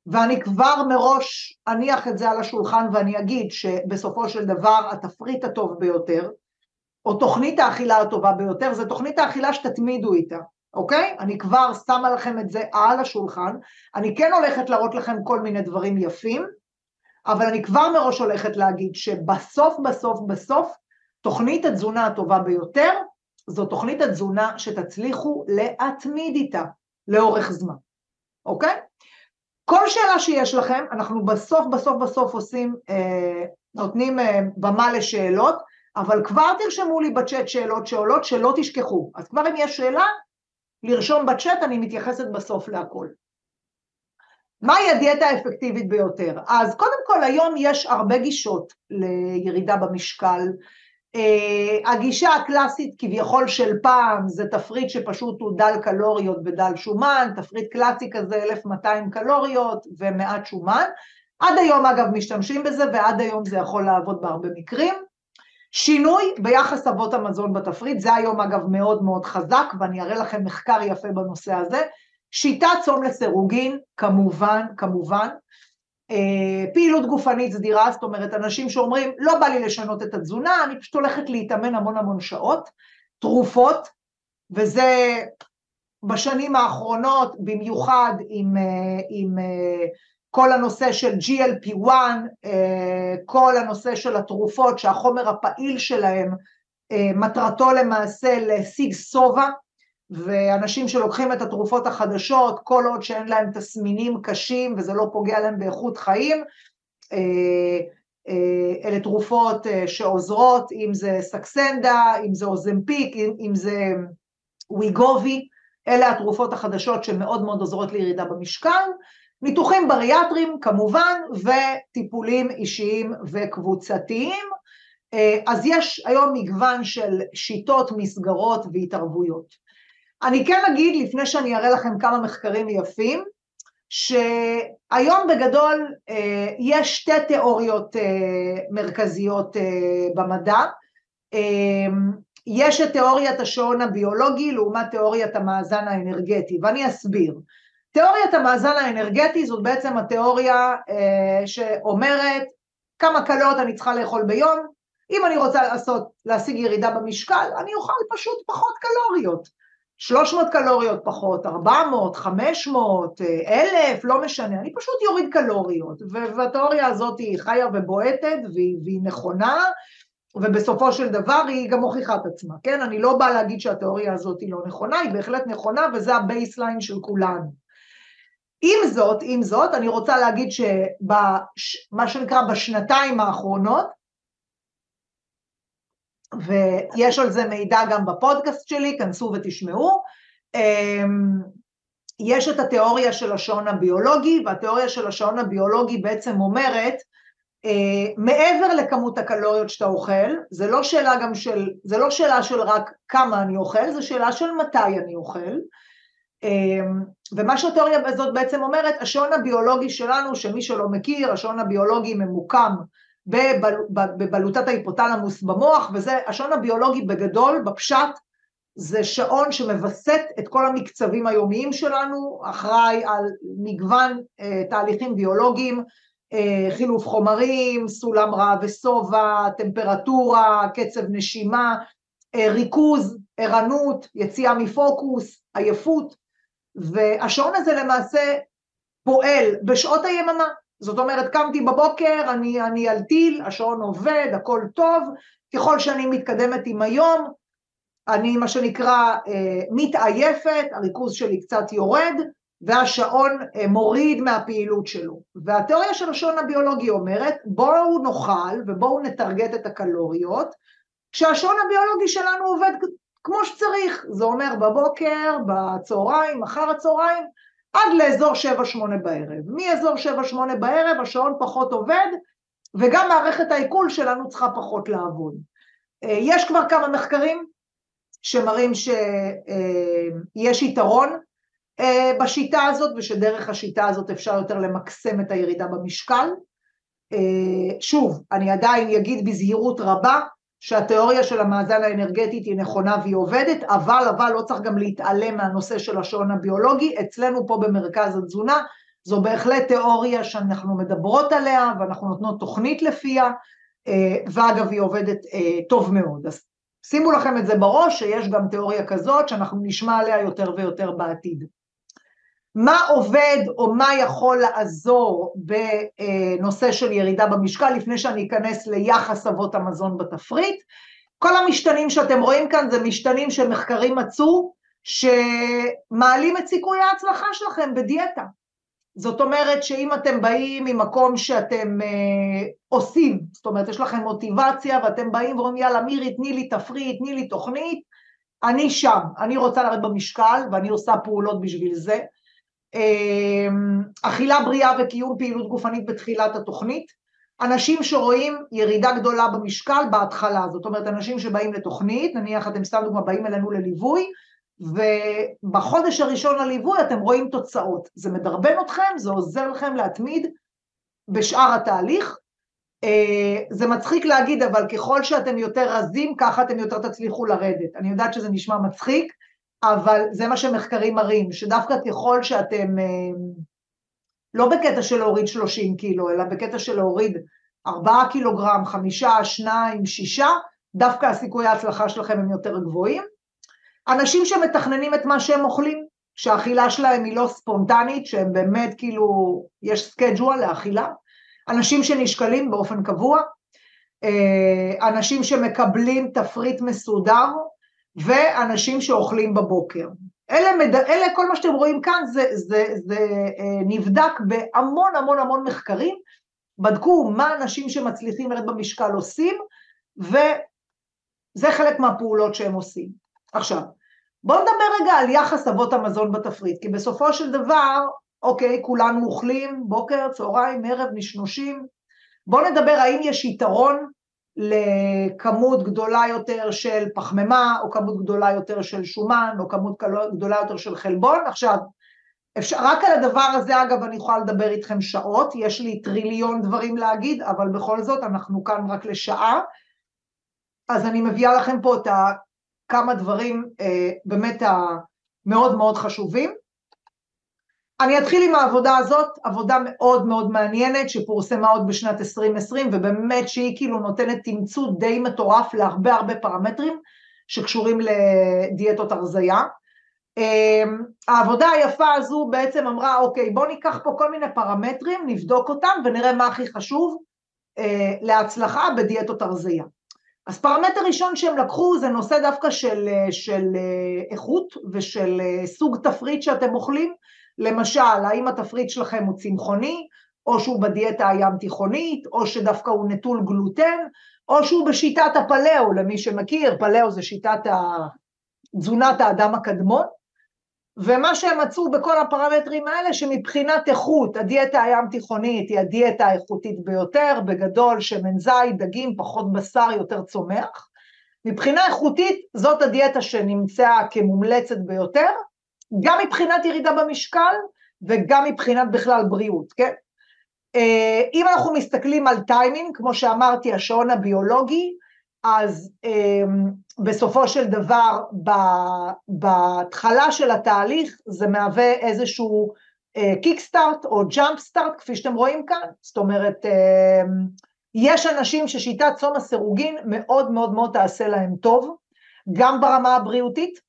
ואני כבר מראש אניח את זה על השולחן ואני אגיד שבסופו של דבר התפריט הטוב ביותר, או תוכנית האכילה הטובה ביותר, זה תוכנית האכילה שתתמידו איתה, אוקיי? אני כבר שמה לכם את זה על השולחן, אני כן הולכת להראות לכם כל מיני דברים יפים, אבל אני כבר מראש הולכת להגיד שבסוף בסוף בסוף תוכנית התזונה הטובה ביותר זו תוכנית התזונה שתצליחו להתמיד איתה לאורך זמן, אוקיי? כל שאלה שיש לכם, אנחנו בסוף בסוף בסוף עושים, אה, נותנים אה, במה לשאלות, אבל כבר תרשמו לי בצ'אט שאלות שעולות שלא תשכחו. אז כבר אם יש שאלה, לרשום בצ'אט, אני מתייחסת בסוף להכל. מהי הדיאטה האפקטיבית ביותר? אז קודם כל היום יש הרבה גישות לירידה במשקל. Uh, הגישה הקלאסית כביכול של פעם זה תפריט שפשוט הוא דל קלוריות ודל שומן, תפריט קלאסי כזה 1200 קלוריות ומעט שומן. עד היום אגב משתמשים בזה ועד היום זה יכול לעבוד בהרבה מקרים. שינוי ביחס אבות המזון בתפריט, זה היום אגב מאוד מאוד חזק ואני אראה לכם מחקר יפה בנושא הזה. שיטת צום לסירוגין, כמובן, כמובן. אה, פעילות גופנית סדירה, זאת אומרת, אנשים שאומרים, לא בא לי לשנות את התזונה, אני פשוט הולכת להתאמן המון המון שעות. תרופות, וזה בשנים האחרונות, במיוחד עם, אה, עם אה, כל הנושא של GLP-1, כל הנושא של התרופות שהחומר הפעיל שלהם מטרתו למעשה להשיג שובע, ואנשים שלוקחים את התרופות החדשות, כל עוד שאין להם תסמינים קשים וזה לא פוגע להם באיכות חיים, אה, אה, אלה תרופות אה, שעוזרות, אם זה סקסנדה, אם זה אוזמפיק, אם זה ויגובי, אלה התרופות החדשות שמאוד מאוד עוזרות לירידה במשקל, ניתוחים בריאטריים כמובן, וטיפולים אישיים וקבוצתיים. אז יש היום מגוון של שיטות, מסגרות והתערבויות. אני כן אגיד, לפני שאני אראה לכם כמה מחקרים יפים, שהיום בגדול אה, יש שתי תיאוריות אה, מרכזיות אה, במדע. יש את תיאוריית השעון הביולוגי לעומת תיאוריית המאזן האנרגטי, ואני אסביר. תיאוריית המאזן האנרגטי זאת בעצם התיאוריה שאומרת כמה קלות אני צריכה לאכול ביום, אם אני רוצה לעשות, להשיג ירידה במשקל, אני אוכל פשוט פחות קלוריות. 300 קלוריות פחות, 400, 500, 1,000, לא משנה, אני פשוט יוריד קלוריות, והתיאוריה הזאת היא חיה ובועטת והיא, והיא נכונה, ובסופו של דבר היא גם מוכיחה את עצמה, כן? אני לא באה להגיד שהתיאוריה הזאת היא לא נכונה, היא בהחלט נכונה וזה ה baseline של כולנו. עם זאת, עם זאת, אני רוצה להגיד שמה שנקרא בשנתיים האחרונות, ויש על זה מידע גם בפודקאסט שלי, כנסו ותשמעו. אמ, יש את התיאוריה של השעון הביולוגי, והתיאוריה של השעון הביולוגי בעצם אומרת, אה, מעבר לכמות הקלוריות שאתה אוכל, זה לא שאלה גם של, זה לא שאלה של רק כמה אני אוכל, זה שאלה של מתי אני אוכל. אמ, ומה שהתיאוריה הזאת בעצם אומרת, השעון הביולוגי שלנו, שמי שלא מכיר, השעון הביולוגי ממוקם בבלוטת ההיפותלמוס במוח, וזה השעון הביולוגי בגדול, בפשט, זה שעון שמווסת את כל המקצבים היומיים שלנו, אחראי על מגוון אה, תהליכים ביולוגיים, אה, חילוף חומרים, סולם רע ושובע, טמפרטורה, קצב נשימה, אה, ריכוז, ערנות, יציאה מפוקוס, עייפות, והשעון הזה למעשה פועל בשעות היממה, זאת אומרת, קמתי בבוקר, אני, אני על טיל, השעון עובד, הכל טוב, ככל שאני מתקדמת עם היום, אני מה שנקרא אה, מתעייפת, הריכוז שלי קצת יורד, והשעון אה, מוריד מהפעילות שלו. והתיאוריה של השעון הביולוגי אומרת, בואו נאכל ובואו נטרגט את הקלוריות, כשהשעון הביולוגי שלנו עובד כמו שצריך, זה אומר בבוקר, בצהריים, אחר הצהריים, עד לאזור 7-8 בערב. מאזור 7-8 בערב השעון פחות עובד, וגם מערכת העיכול שלנו צריכה פחות לעבוד. אה, יש כבר כמה מחקרים שמראים שיש יתרון אה, בשיטה הזאת, ושדרך השיטה הזאת אפשר יותר למקסם את הירידה במשקל. אה, שוב, אני עדיין אגיד בזהירות רבה, שהתיאוריה של המאזן האנרגטית היא נכונה והיא עובדת, אבל אבל לא צריך גם להתעלם מהנושא של השעון הביולוגי, אצלנו פה במרכז התזונה זו בהחלט תיאוריה שאנחנו מדברות עליה ואנחנו נותנות תוכנית לפיה, אה, ואגב היא עובדת אה, טוב מאוד. אז שימו לכם את זה בראש שיש גם תיאוריה כזאת שאנחנו נשמע עליה יותר ויותר בעתיד. מה עובד או מה יכול לעזור בנושא של ירידה במשקל לפני שאני אכנס ליחס אבות המזון בתפריט. כל המשתנים שאתם רואים כאן זה משתנים שמחקרים מצאו שמעלים את סיכוי ההצלחה שלכם בדיאטה. זאת אומרת שאם אתם באים ממקום שאתם אה, עושים, זאת אומרת יש לכם מוטיבציה ואתם באים ואומרים יאללה מירי תני לי תפריט, תני לי תוכנית, אני שם, אני רוצה לרדת במשקל ואני עושה פעולות בשביל זה, אכילה בריאה וקיום פעילות גופנית בתחילת התוכנית, אנשים שרואים ירידה גדולה במשקל בהתחלה, זאת אומרת אנשים שבאים לתוכנית, נניח אתם סתם דוגמא באים אלינו לליווי, ובחודש הראשון לליווי אתם רואים תוצאות, זה מדרבן אתכם, זה עוזר לכם להתמיד בשאר התהליך, אה, זה מצחיק להגיד, אבל ככל שאתם יותר רזים, ככה אתם יותר תצליחו לרדת. אני יודעת שזה נשמע מצחיק, אבל זה מה שמחקרים מראים, שדווקא ככל שאתם, אה, לא בקטע של להוריד 30 קילו, אלא בקטע של להוריד 4 קילוגרם, 5, 2, 6, דווקא הסיכויי ההצלחה שלכם הם יותר גבוהים. אנשים שמתכננים את מה שהם אוכלים, שהאכילה שלהם היא לא ספונטנית, שהם באמת כאילו, יש schedule לאכילה, אנשים שנשקלים באופן קבוע, אה, אנשים שמקבלים תפריט מסודר, ואנשים שאוכלים בבוקר. אלה, מד... אלה כל מה שאתם רואים כאן זה, זה, זה אה, נבדק בהמון המון המון מחקרים, בדקו מה אנשים שמצליחים לרדת במשקל עושים, וזה חלק מהפעולות שהם עושים. עכשיו, בואו נדבר רגע על יחס אבות המזון בתפריט, כי בסופו של דבר, אוקיי, כולנו אוכלים, בוקר, צהריים, ערב, נשנושים, בואו נדבר האם יש יתרון לכמות גדולה יותר של פחמימה, או כמות גדולה יותר של שומן, או כמות גדולה יותר של חלבון. עכשיו, אפשר, רק על הדבר הזה, אגב, אני יכולה לדבר איתכם שעות, יש לי טריליון דברים להגיד, אבל בכל זאת, אנחנו כאן רק לשעה. אז אני מביאה לכם פה את כמה דברים אה, באמת המאוד מאוד חשובים. אני אתחיל עם העבודה הזאת, עבודה מאוד מאוד מעניינת שפורסמה עוד בשנת 2020 ובאמת שהיא כאילו נותנת תמצות די מטורף להרבה הרבה פרמטרים שקשורים לדיאטות הרזייה. אמ, העבודה היפה הזו בעצם אמרה אוקיי בואו ניקח פה כל מיני פרמטרים, נבדוק אותם ונראה מה הכי חשוב אה, להצלחה בדיאטות הרזייה. אז פרמטר ראשון שהם לקחו זה נושא דווקא של, של אה, איכות ושל אה, סוג תפריט שאתם אוכלים למשל, האם התפריט שלכם הוא צמחוני, או שהוא בדיאטה הים תיכונית, או שדווקא הוא נטול גלוטן, או שהוא בשיטת הפלאו, למי שמכיר, פלאו זה שיטת תזונת האדם הקדמון, ומה שהם מצאו בכל הפרמטרים האלה, שמבחינת איכות, הדיאטה הים תיכונית היא הדיאטה האיכותית ביותר, בגדול שמן זית, דגים, פחות בשר, יותר צומח. מבחינה איכותית זאת הדיאטה שנמצאה כמומלצת ביותר, גם מבחינת ירידה במשקל וגם מבחינת בכלל בריאות, כן? אה, אם אנחנו מסתכלים על טיימינג, כמו שאמרתי, השעון הביולוגי, אז אה, בסופו של דבר בהתחלה של התהליך זה מהווה איזשהו קיקסטארט אה, או ג'אמפ סטארט, כפי שאתם רואים כאן, זאת אומרת, יש אנשים ששיטת צום הסירוגין מאוד מאוד מאוד תעשה להם טוב, גם ברמה הבריאותית,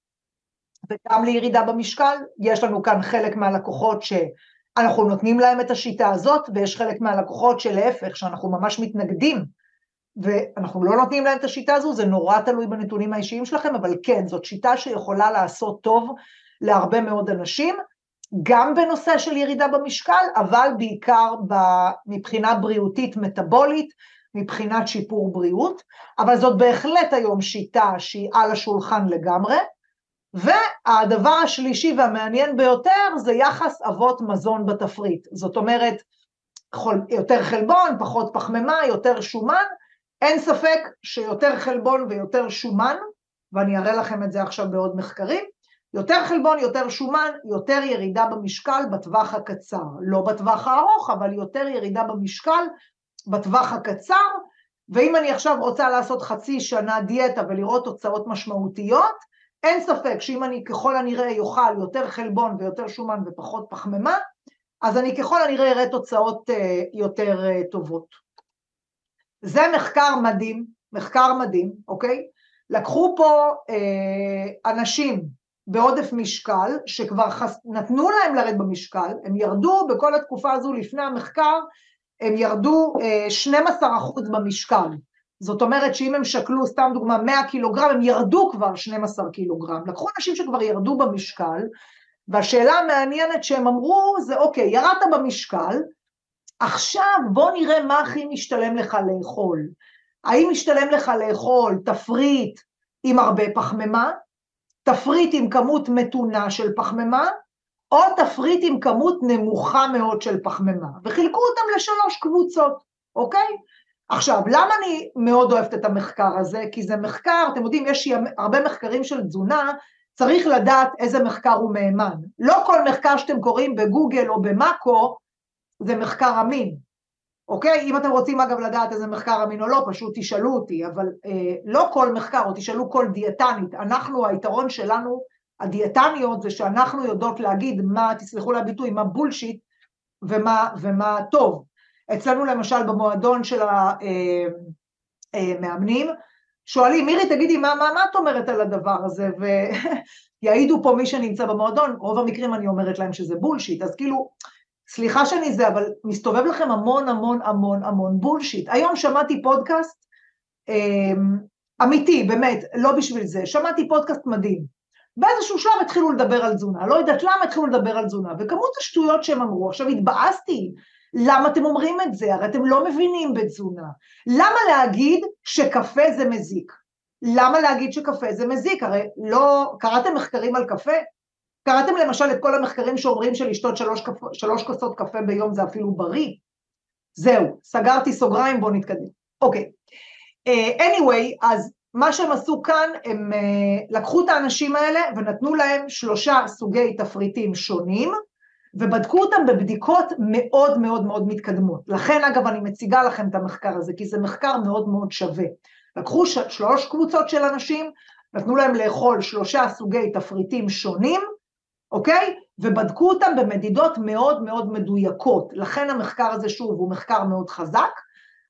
וגם לירידה במשקל. יש לנו כאן חלק מהלקוחות שאנחנו נותנים להם את השיטה הזאת, ויש חלק מהלקוחות שלהפך, שאנחנו ממש מתנגדים, ואנחנו לא נותנים להם את השיטה הזו, זה נורא תלוי בנתונים האישיים שלכם, אבל כן, זאת שיטה שיכולה לעשות טוב להרבה מאוד אנשים, גם בנושא של ירידה במשקל, אבל בעיקר מבחינה בריאותית מטאבולית, מבחינת שיפור בריאות, אבל זאת בהחלט היום שיטה שהיא על השולחן לגמרי, והדבר השלישי והמעניין ביותר זה יחס אבות מזון בתפריט. זאת אומרת, יותר חלבון, פחות פחמימה, יותר שומן, אין ספק שיותר חלבון ויותר שומן, ואני אראה לכם את זה עכשיו בעוד מחקרים, יותר חלבון, יותר שומן, יותר ירידה במשקל בטווח הקצר. לא בטווח הארוך, אבל יותר ירידה במשקל בטווח הקצר, ואם אני עכשיו רוצה לעשות חצי שנה דיאטה ולראות תוצאות משמעותיות, אין ספק שאם אני ככל הנראה אוכל יותר חלבון ויותר שומן ופחות פחמימה, אז אני ככל הנראה אראה תוצאות אה, יותר אה, טובות. זה מחקר מדהים, מחקר מדהים, אוקיי? לקחו פה אה, אנשים בעודף משקל, שכבר חס... נתנו להם לרדת במשקל, הם ירדו בכל התקופה הזו לפני המחקר, הם ירדו אה, 12% במשקל. זאת אומרת שאם הם שקלו, סתם דוגמה, 100 קילוגרם, הם ירדו כבר 12 קילוגרם. לקחו אנשים שכבר ירדו במשקל, והשאלה המעניינת שהם אמרו זה, אוקיי, ירדת במשקל, עכשיו בוא נראה מה הכי משתלם לך לאכול. האם משתלם לך לאכול תפריט עם הרבה פחמימה, תפריט עם כמות מתונה של פחמימה, או תפריט עם כמות נמוכה מאוד של פחמימה, וחילקו אותם לשלוש קבוצות, אוקיי? עכשיו, למה אני מאוד אוהבת את המחקר הזה? כי זה מחקר, אתם יודעים, יש הרבה מחקרים של תזונה, צריך לדעת איזה מחקר הוא מהימן. לא כל מחקר שאתם קוראים בגוגל או במאקו, זה מחקר אמין, אוקיי? אם אתם רוצים אגב לדעת איזה מחקר אמין או לא, פשוט תשאלו אותי, אבל אה, לא כל מחקר, או תשאלו כל דיאטנית, אנחנו, היתרון שלנו, הדיאטניות, זה שאנחנו יודעות להגיד מה, תסלחו לביטוי, מה בולשיט ומה, ומה טוב. אצלנו למשל במועדון של המאמנים, אה, אה, שואלים, מירי תגידי, מה, מה, מה את אומרת על הדבר הזה? ויעידו פה מי שנמצא במועדון, רוב המקרים אני אומרת להם שזה בולשיט, אז כאילו, סליחה שאני זה, אבל מסתובב לכם המון המון המון המון בולשיט. היום שמעתי פודקאסט אה, אמיתי, באמת, לא בשביל זה, שמעתי פודקאסט מדהים. באיזשהו שלב התחילו לדבר על תזונה, לא יודעת למה התחילו לדבר על תזונה, וכמות השטויות שהם אמרו, עכשיו התבאסתי, למה אתם אומרים את זה? הרי אתם לא מבינים בתזונה. למה להגיד שקפה זה מזיק? למה להגיד שקפה זה מזיק? הרי לא, קראתם מחקרים על קפה? קראתם למשל את כל המחקרים שאומרים שלשתות שלוש, שלוש כוסות קפה ביום זה אפילו בריא? זהו, סגרתי סוגריים, בואו נתקדם. אוקיי. Uh, anyway, אז מה שהם עשו כאן, הם uh, לקחו את האנשים האלה ונתנו להם שלושה סוגי תפריטים שונים, ובדקו אותם בבדיקות מאוד מאוד מאוד מתקדמות. לכן אגב אני מציגה לכם את המחקר הזה, כי זה מחקר מאוד מאוד שווה. לקחו שלוש קבוצות של אנשים, נתנו להם לאכול שלושה סוגי תפריטים שונים, אוקיי? ובדקו אותם במדידות מאוד מאוד מדויקות. לכן המחקר הזה, שוב, הוא מחקר מאוד חזק.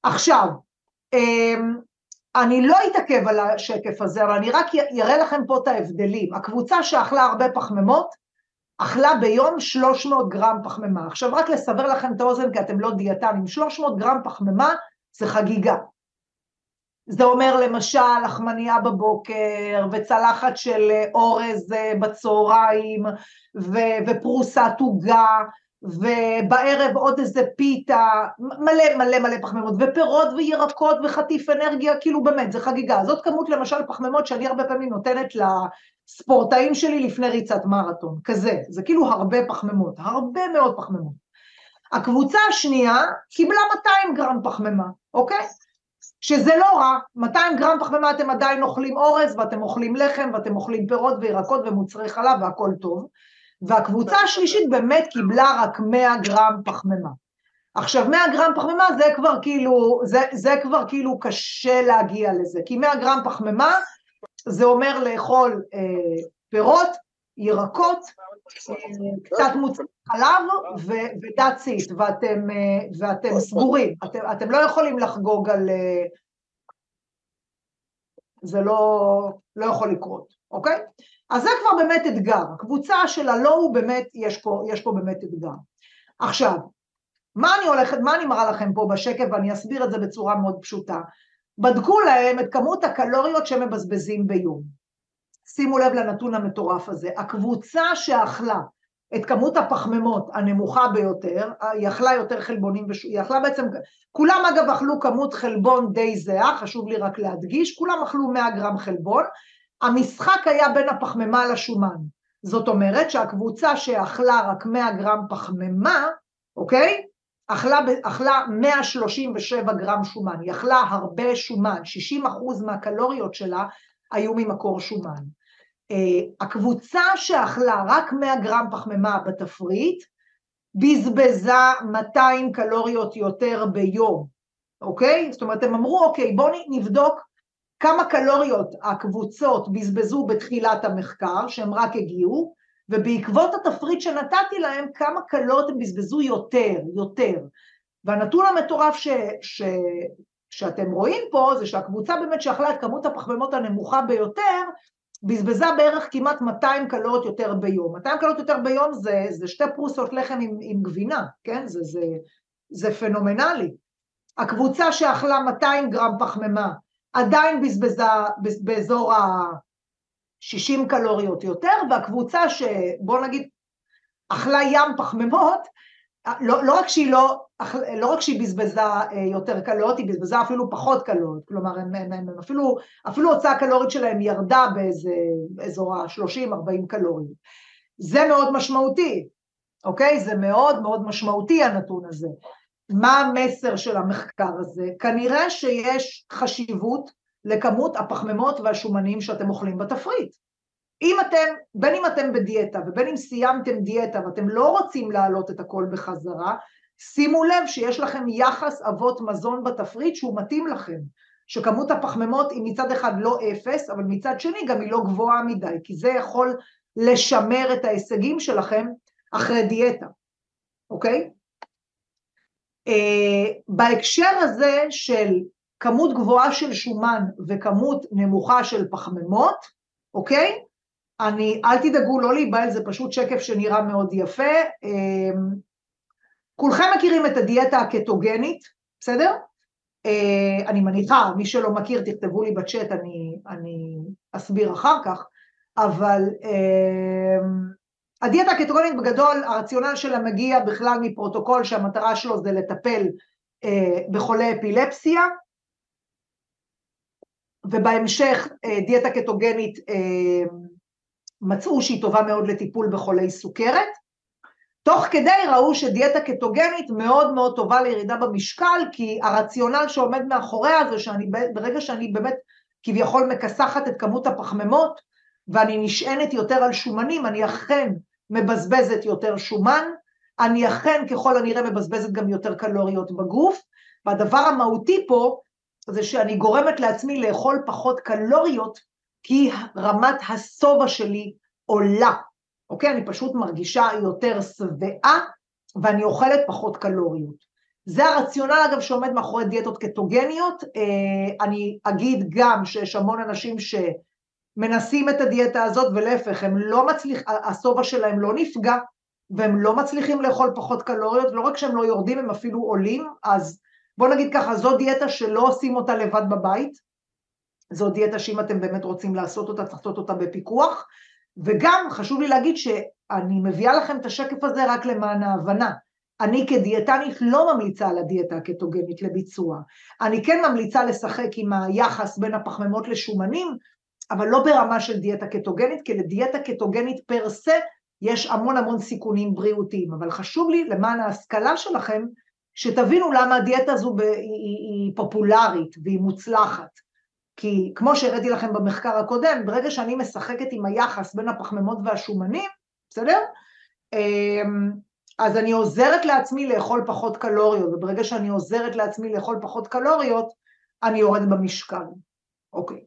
עכשיו, אמ, אני לא אתעכב על השקף הזה, אבל אני רק אראה לכם פה את ההבדלים. הקבוצה שאכלה הרבה פחמימות, אכלה ביום 300 גרם פחמימה. עכשיו רק לסבר לכם את האוזן, כי אתם לא דיאטנים, 300 גרם פחמימה זה חגיגה. זה אומר למשל לחמניה בבוקר, וצלחת של אורז אה, בצהריים, ו- ופרוסת עוגה, ובערב עוד איזה פיתה, מלא מלא מלא פחמימות, ופירות וירקות וחטיף אנרגיה, כאילו באמת, זה חגיגה. זאת כמות למשל פחמימות שאני הרבה פעמים נותנת לספורטאים שלי לפני ריצת מרתון, כזה, זה כאילו הרבה פחמימות, הרבה מאוד פחמימות. הקבוצה השנייה קיבלה 200 גרם פחמימה, אוקיי? שזה לא רע, 200 גרם פחמימה אתם עדיין אוכלים אורז ואתם אוכלים לחם ואתם אוכלים פירות וירקות ומוצרי חלב והכל טוב. והקבוצה השלישית באמת קיבלה רק 100 גרם פחמימה. עכשיו 100 גרם פחמימה זה כבר כאילו, זה, זה כבר כאילו קשה להגיע לזה, כי 100 גרם פחמימה זה אומר לאכול אה, פירות, ירקות, אה, קצת מוצרי חלב ודאצית, ואתם, אה, ואתם סגורים, אתם, אתם לא יכולים לחגוג על... אה, זה לא, לא יכול לקרות, אוקיי? אז זה כבר באמת אתגר, הקבוצה של הלא הוא באמת, יש פה, יש פה באמת אתגר. עכשיו, מה אני הולכת, מה אני מראה לכם פה בשקף ואני אסביר את זה בצורה מאוד פשוטה. בדקו להם את כמות הקלוריות שהם מבזבזים ביום. שימו לב לנתון המטורף הזה, הקבוצה שאכלה את כמות הפחמימות הנמוכה ביותר, היא אכלה יותר חלבונים, היא אכלה בעצם, כולם אגב אכלו כמות חלבון די זהה, חשוב לי רק להדגיש, כולם אכלו 100 גרם חלבון, המשחק היה בין הפחמימה לשומן. זאת אומרת שהקבוצה שאכלה רק 100 גרם פחמימה, אוקיי? אכלה, אכלה 137 גרם שומן, היא אכלה הרבה שומן, 60 אחוז מהקלוריות שלה היו ממקור שומן. Uh, הקבוצה שאכלה רק 100 גרם פחמימה בתפריט, בזבזה 200 קלוריות יותר ביום, אוקיי? זאת אומרת, הם אמרו, אוקיי, בואו נבדוק כמה קלוריות הקבוצות בזבזו בתחילת המחקר, שהם רק הגיעו, ובעקבות התפריט שנתתי להם, כמה קלוריות הם בזבזו יותר, יותר. והנתון המטורף ש, ש, שאתם רואים פה, זה שהקבוצה באמת שאכלה את כמות הפחמימות הנמוכה ביותר, בזבזה בערך כמעט 200 קלוריות יותר ביום. 200 קלוריות יותר ביום זה, זה שתי פרוסות לחם עם, עם גבינה, כן? זה, זה, זה פנומנלי. הקבוצה שאכלה 200 גרם פחמימה עדיין בזבזה באזור ה-60 קלוריות יותר, והקבוצה שבוא נגיד אכלה ים פחמימות, לא, לא, רק שהיא לא, לא רק שהיא בזבזה אה, יותר קלוריות, היא בזבזה אפילו פחות קלוריות, כלומר הם, הם, הם, אפילו, אפילו הוצאה הקלורית שלהם ירדה באיזה אזור ה-30-40 קלוריות. זה מאוד משמעותי, אוקיי? זה מאוד מאוד משמעותי הנתון הזה. מה המסר של המחקר הזה? כנראה שיש חשיבות לכמות הפחמימות והשומנים שאתם אוכלים בתפריט. אם אתם, בין אם אתם בדיאטה ובין אם סיימתם דיאטה ואתם לא רוצים להעלות את הכל בחזרה, שימו לב שיש לכם יחס אבות מזון בתפריט שהוא מתאים לכם, שכמות הפחמימות היא מצד אחד לא אפס, אבל מצד שני גם היא לא גבוהה מדי, כי זה יכול לשמר את ההישגים שלכם אחרי דיאטה, אוקיי? Uh, בהקשר הזה של כמות גבוהה של שומן וכמות נמוכה של פחמימות, אוקיי? אני, אל תדאגו לא להיבהל, זה פשוט שקף שנראה מאוד יפה. אמ, כולכם מכירים את הדיאטה הקטוגנית, בסדר? אה, אני מניחה, מי שלא מכיר תכתבו לי בצ'אט, אני, אני אסביר אחר כך, אבל אמ, הדיאטה הקטוגנית בגדול, הרציונל שלה מגיע בכלל מפרוטוקול שהמטרה שלו זה לטפל אה, בחולי אפילפסיה, ובהמשך אה, דיאטה קטוגנית אמ, מצאו שהיא טובה מאוד לטיפול בחולי סוכרת. תוך כדי ראו שדיאטה קטוגנית מאוד מאוד טובה לירידה במשקל, כי הרציונל שעומד מאחוריה זה שאני, ברגע שאני באמת כביכול מכסחת את כמות הפחמימות, ואני נשענת יותר על שומנים, אני אכן מבזבזת יותר שומן, אני אכן ככל הנראה מבזבזת גם יותר קלוריות בגוף, והדבר המהותי פה זה שאני גורמת לעצמי לאכול פחות קלוריות כי רמת השובע שלי עולה, אוקיי? אני פשוט מרגישה יותר שבעה ואני אוכלת פחות קלוריות. זה הרציונל אגב שעומד מאחורי דיאטות קטוגניות, אה, אני אגיד גם שיש המון אנשים שמנסים את הדיאטה הזאת ולהפך, הם לא מצליחים, השובע שלהם לא נפגע והם לא מצליחים לאכול פחות קלוריות, לא רק שהם לא יורדים, הם אפילו עולים, אז בוא נגיד ככה, זו דיאטה שלא עושים אותה לבד בבית, זו דיאטה שאם אתם באמת רוצים לעשות אותה, צריך לעשות אותה בפיקוח. וגם חשוב לי להגיד שאני מביאה לכם את השקף הזה רק למען ההבנה. אני כדיאטנית לא ממליצה על הדיאטה הקטוגנית לביצוע. אני כן ממליצה לשחק עם היחס בין הפחמימות לשומנים, אבל לא ברמה של דיאטה קטוגנית, כי לדיאטה קטוגנית פר סה יש המון המון סיכונים בריאותיים. אבל חשוב לי, למען ההשכלה שלכם, שתבינו למה הדיאטה הזו היא, היא, היא פופולרית והיא מוצלחת. כי כמו שהראיתי לכם במחקר הקודם, ברגע שאני משחקת עם היחס בין הפחמימות והשומנים, בסדר? אמ, אז אני עוזרת לעצמי לאכול פחות קלוריות, וברגע שאני עוזרת לעצמי לאכול פחות קלוריות, אני יורדת במשקל. אוקיי.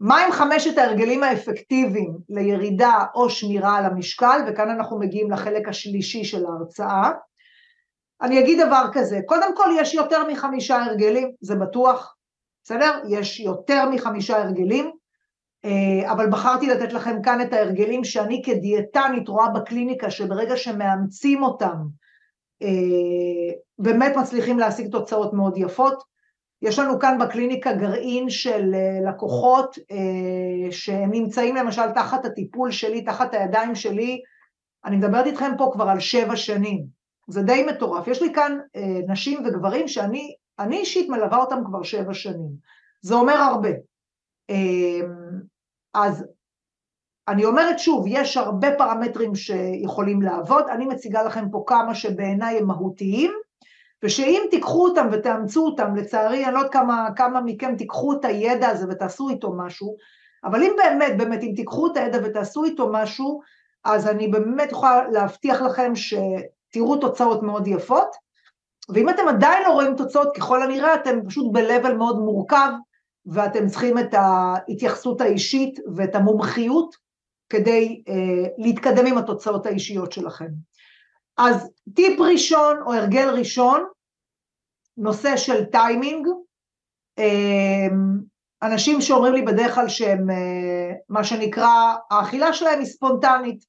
מה עם חמשת ההרגלים האפקטיביים לירידה או שמירה על המשקל? וכאן אנחנו מגיעים לחלק השלישי של ההרצאה. אני אגיד דבר כזה, קודם כל יש יותר מחמישה הרגלים, זה בטוח, בסדר? יש יותר מחמישה הרגלים, אה, אבל בחרתי לתת לכם כאן את ההרגלים שאני כדיאטנית רואה בקליניקה שברגע שמאמצים אותם אה, באמת מצליחים להשיג תוצאות מאוד יפות. יש לנו כאן בקליניקה גרעין של אה, לקוחות שהם נמצאים למשל תחת הטיפול שלי, תחת הידיים שלי, אני מדברת איתכם פה כבר על שבע שנים, זה די מטורף. יש לי כאן נשים וגברים שאני אני אישית מלווה אותם כבר שבע שנים, זה אומר הרבה. אמ, אז אני אומרת שוב, יש הרבה פרמטרים שיכולים לעבוד, אני מציגה לכם פה כמה שבעיניי הם מהותיים, ושאם תיקחו אותם ותאמצו אותם, לצערי אני לא יודעת כמה, כמה מכם תיקחו את הידע הזה ותעשו איתו משהו, אבל אם באמת, באמת, אם תיקחו את הידע ותעשו איתו משהו, אז אני באמת יכולה להבטיח לכם שתראו תוצאות מאוד יפות. ואם אתם עדיין לא רואים תוצאות, ככל הנראה אתם פשוט ב-level מאוד מורכב, ואתם צריכים את ההתייחסות האישית ואת המומחיות כדי אה, להתקדם עם התוצאות האישיות שלכם. אז טיפ ראשון או הרגל ראשון, נושא של טיימינג, אה, אנשים שאומרים לי בדרך כלל שהם, אה, מה שנקרא, האכילה שלהם היא ספונטנית.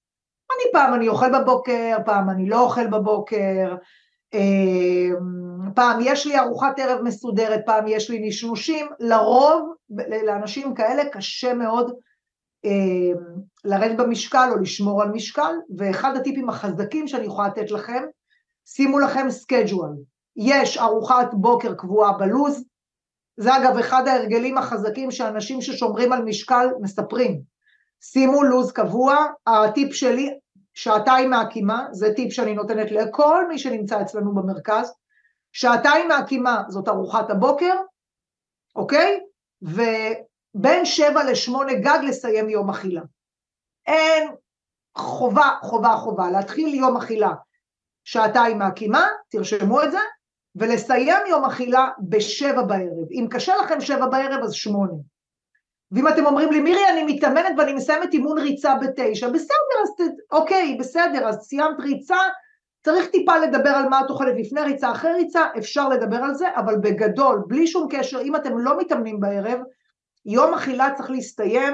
אני פעם אני אוכל בבוקר, פעם אני לא אוכל בבוקר, אה, פעם יש לי ארוחת ערב מסודרת, פעם יש לי נשנושים, לרוב לאנשים כאלה קשה מאוד אה, לרדת במשקל או לשמור על משקל, ואחד הטיפים החזקים שאני יכולה לתת לכם, שימו לכם schedule. יש ארוחת בוקר קבועה בלו"ז, זה אגב אחד ההרגלים החזקים שאנשים ששומרים על משקל מספרים. שימו לו"ז קבוע, הטיפ שלי, שעתיים מהקימה, זה טיפ שאני נותנת לכל מי שנמצא אצלנו במרכז, שעתיים מהקימה זאת ארוחת הבוקר, אוקיי? ובין שבע לשמונה גג לסיים יום אכילה. אין חובה, חובה, חובה, להתחיל יום אכילה שעתיים מהקימה, תרשמו את זה, ולסיים יום אכילה בשבע בערב. אם קשה לכם שבע בערב, אז שמונה. ואם אתם אומרים לי, מירי, אני מתאמנת ואני מסיימת אימון ריצה בתשע, בסדר, אז אוקיי, בסדר, אז סיימת ריצה, צריך טיפה לדבר על מה את אוכלת לפני ריצה, אחרי ריצה, אפשר לדבר על זה, אבל בגדול, בלי שום קשר, אם אתם לא מתאמנים בערב, יום אכילה צריך להסתיים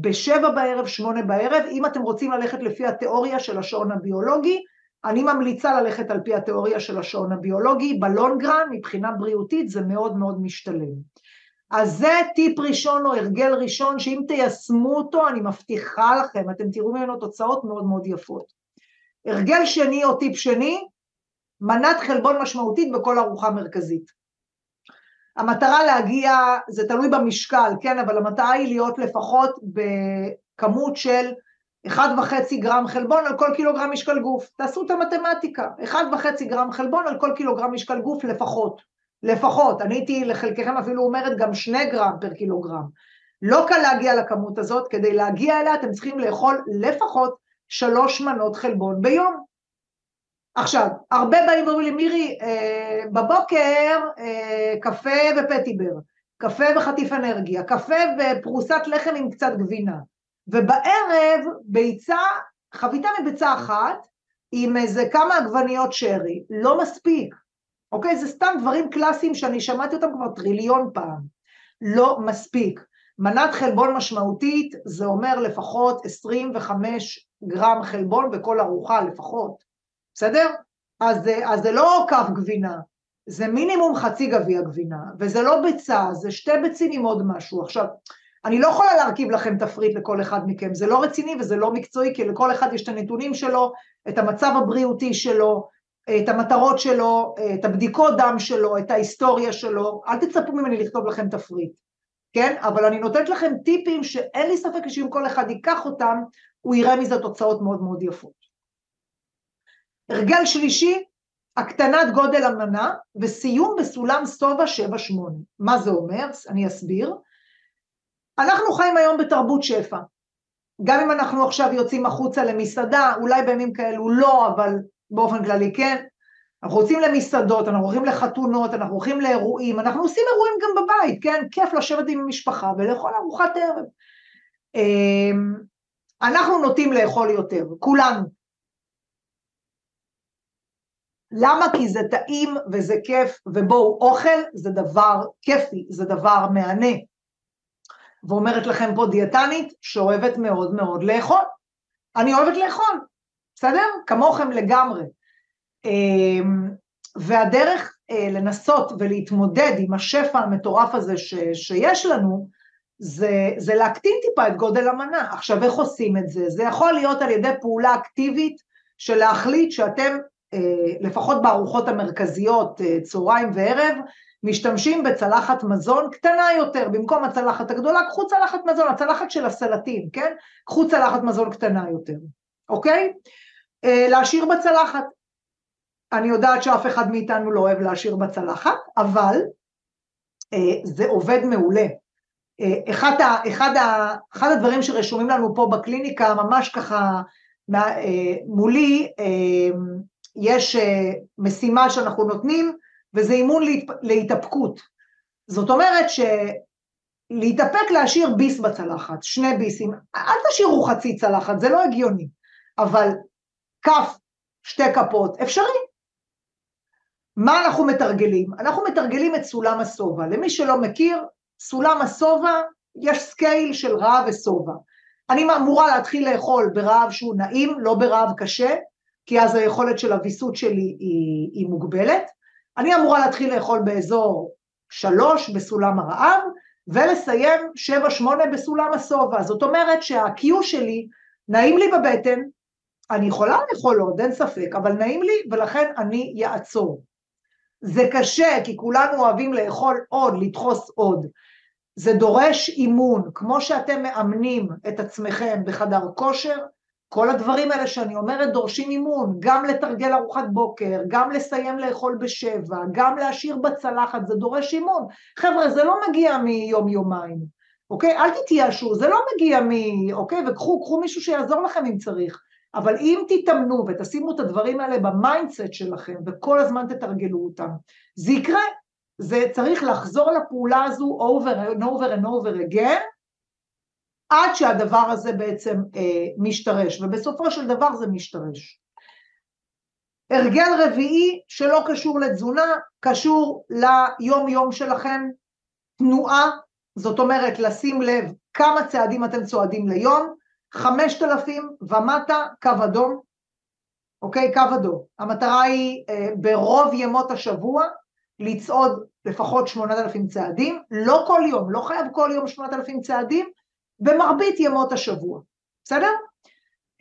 בשבע בערב, שמונה בערב, אם אתם רוצים ללכת לפי התיאוריה של השעון הביולוגי, אני ממליצה ללכת על פי התיאוריה של השעון הביולוגי, בלונגרן, מבחינה בריאותית זה מאוד מאוד משתלם. אז זה טיפ ראשון או הרגל ראשון, שאם תיישמו אותו, אני מבטיחה לכם, אתם תראו ממנו תוצאות מאוד מאוד יפות. הרגל שני או טיפ שני, מנת חלבון משמעותית בכל ארוחה מרכזית. המטרה להגיע, זה תלוי במשקל, כן, אבל המטרה היא להיות לפחות בכמות של 1.5 גרם חלבון על כל קילוגרם משקל גוף. תעשו את המתמטיקה, 1.5 גרם חלבון על כל קילוגרם משקל גוף לפחות. לפחות, אני הייתי לחלקכם אפילו אומרת גם 2 גרם פר קילוגרם. לא קל להגיע לכמות הזאת, כדי להגיע אליה אתם צריכים לאכול לפחות שלוש מנות חלבון ביום. עכשיו, הרבה באים ואומרים לי, מירי, אה, בבוקר אה, קפה ופטיבר, קפה וחטיף אנרגיה, קפה ופרוסת לחם עם קצת גבינה, ובערב ביצה, חביתה מביצה אחת, עם איזה כמה עגבניות שרי, לא מספיק, אוקיי? זה סתם דברים קלאסיים שאני שמעתי אותם כבר טריליון פעם, לא מספיק. מנת חלבון משמעותית זה אומר לפחות 25 גרם חלבון בכל ארוחה לפחות, בסדר? אז, אז זה לא כף גבינה, זה מינימום חצי גביע גבינה, וזה לא ביצה, זה שתי ביצים עם עוד משהו. עכשיו, אני לא יכולה להרכיב לכם תפריט לכל אחד מכם, זה לא רציני וזה לא מקצועי, כי לכל אחד יש את הנתונים שלו, את המצב הבריאותי שלו, את המטרות שלו, את הבדיקות דם שלו, את ההיסטוריה שלו, אל תצפו ממני לכתוב לכם תפריט, כן? אבל אני נותנת לכם טיפים שאין לי ספק שאם כל אחד ייקח אותם, הוא יראה מזה תוצאות מאוד מאוד יפות. הרגל שלישי, הקטנת גודל המנה וסיום בסולם סובה 7-8. מה זה אומר? אני אסביר. אנחנו חיים היום בתרבות שפע. גם אם אנחנו עכשיו יוצאים החוצה למסעדה, אולי בימים כאלו לא, אבל באופן כללי כן. אנחנו רוצים למסעדות, אנחנו הולכים לחתונות, אנחנו הולכים לאירועים, אנחנו עושים אירועים גם בבית, כן? כיף לשבת עם המשפחה ולאכול ארוחת ערב. אמ, אנחנו נוטים לאכול יותר, כולנו. למה? כי זה טעים וזה כיף, ובואו, אוכל זה דבר כיפי, זה דבר מהנה. ואומרת לכם פה דיאטנית שאוהבת מאוד מאוד לאכול. אני אוהבת לאכול, בסדר? כמוכם לגמרי. אמ, והדרך אה, לנסות ולהתמודד עם השפע המטורף הזה ש, שיש לנו, זה, זה להקטין טיפה את גודל המנה. עכשיו, איך עושים את זה? זה יכול להיות על ידי פעולה אקטיבית של להחליט שאתם, אה, לפחות בארוחות המרכזיות, אה, צהריים וערב, משתמשים בצלחת מזון קטנה יותר, במקום הצלחת הגדולה, קחו צלחת מזון, הצלחת של הסלטים, כן? קחו צלחת מזון קטנה יותר, אוקיי? להשאיר בצלחת. אני יודעת שאף אחד מאיתנו לא אוהב להשאיר בצלחת, אבל זה עובד מעולה. אחד, ה, אחד, ה, אחד הדברים שרשומים לנו פה בקליניקה, ממש ככה מולי, יש אה, משימה שאנחנו נותנים, וזה אימון להתאפקות. זאת אומרת שלהתאפק להשאיר ביס בצלחת, שני ביסים, אל תשאירו חצי צלחת, זה לא הגיוני, אבל כף, שתי כפות, אפשרי. מה אנחנו מתרגלים? אנחנו מתרגלים את סולם השובע. למי שלא מכיר, סולם השובע, יש scale של רעב ושובע. אני אמורה להתחיל לאכול ברעב שהוא נעים, לא ברעב קשה, כי אז היכולת של הוויסות שלי היא, היא מוגבלת. אני אמורה להתחיל לאכול באזור שלוש בסולם הרעב, ולסיים שבע שמונה בסולם השובע. זאת אומרת שה-cue שלי, נעים לי בבטן, אני יכולה לאכול עוד, אין ספק, אבל נעים לי ולכן אני אעצור. זה קשה, כי כולנו אוהבים לאכול עוד, לדחוס עוד. זה דורש אימון, כמו שאתם מאמנים את עצמכם בחדר כושר, כל הדברים האלה שאני אומרת דורשים אימון, גם לתרגל ארוחת בוקר, גם לסיים לאכול בשבע, גם להשאיר בצלחת, זה דורש אימון. חבר'ה, זה לא מגיע מיום יומיים, אוקיי? אל תתייאשו, זה לא מגיע מ... אוקיי? וקחו, קחו מישהו שיעזור לכם אם צריך. אבל אם תתאמנו ותשימו את הדברים האלה ב mindset שלכם וכל הזמן תתרגלו אותם, זה יקרה. זה צריך לחזור לפעולה הזו over and over and over again, עד שהדבר הזה בעצם אה, משתרש, ובסופו של דבר זה משתרש. הרגל רביעי שלא קשור לתזונה, קשור ליום יום שלכם, תנועה, זאת אומרת לשים לב כמה צעדים אתם צועדים ליום, חמשת אלפים ומטה קו אדום, אוקיי? קו אדום. המטרה היא אה, ברוב ימות השבוע לצעוד לפחות שמונת אלפים צעדים, לא כל יום, לא חייב כל יום שמונת אלפים צעדים, במרבית ימות השבוע, בסדר?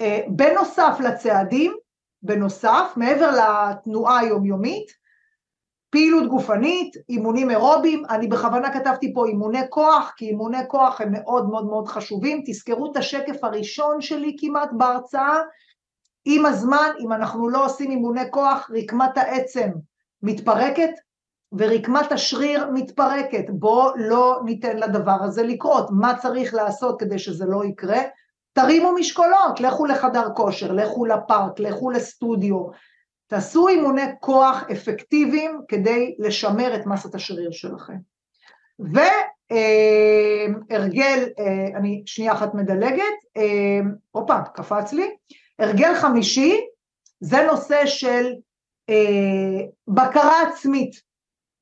אה, בנוסף לצעדים, בנוסף, מעבר לתנועה היומיומית, פעילות גופנית, אימונים אירוביים, אני בכוונה כתבתי פה אימוני כוח, כי אימוני כוח הם מאוד מאוד מאוד חשובים, תזכרו את השקף הראשון שלי כמעט בהרצאה, עם הזמן, אם אנחנו לא עושים אימוני כוח, רקמת העצם מתפרקת, ורקמת השריר מתפרקת, בואו לא ניתן לדבר הזה לקרות, מה צריך לעשות כדי שזה לא יקרה? תרימו משקולות, לכו לחדר כושר, לכו לפארק, לכו לסטודיו, תעשו אימוני כוח אפקטיביים כדי לשמר את מסת השריר שלכם. והרגל, אה, אני שנייה אחת מדלגת, אה, הופה, קפץ לי, הרגל חמישי זה נושא של אה, בקרה עצמית.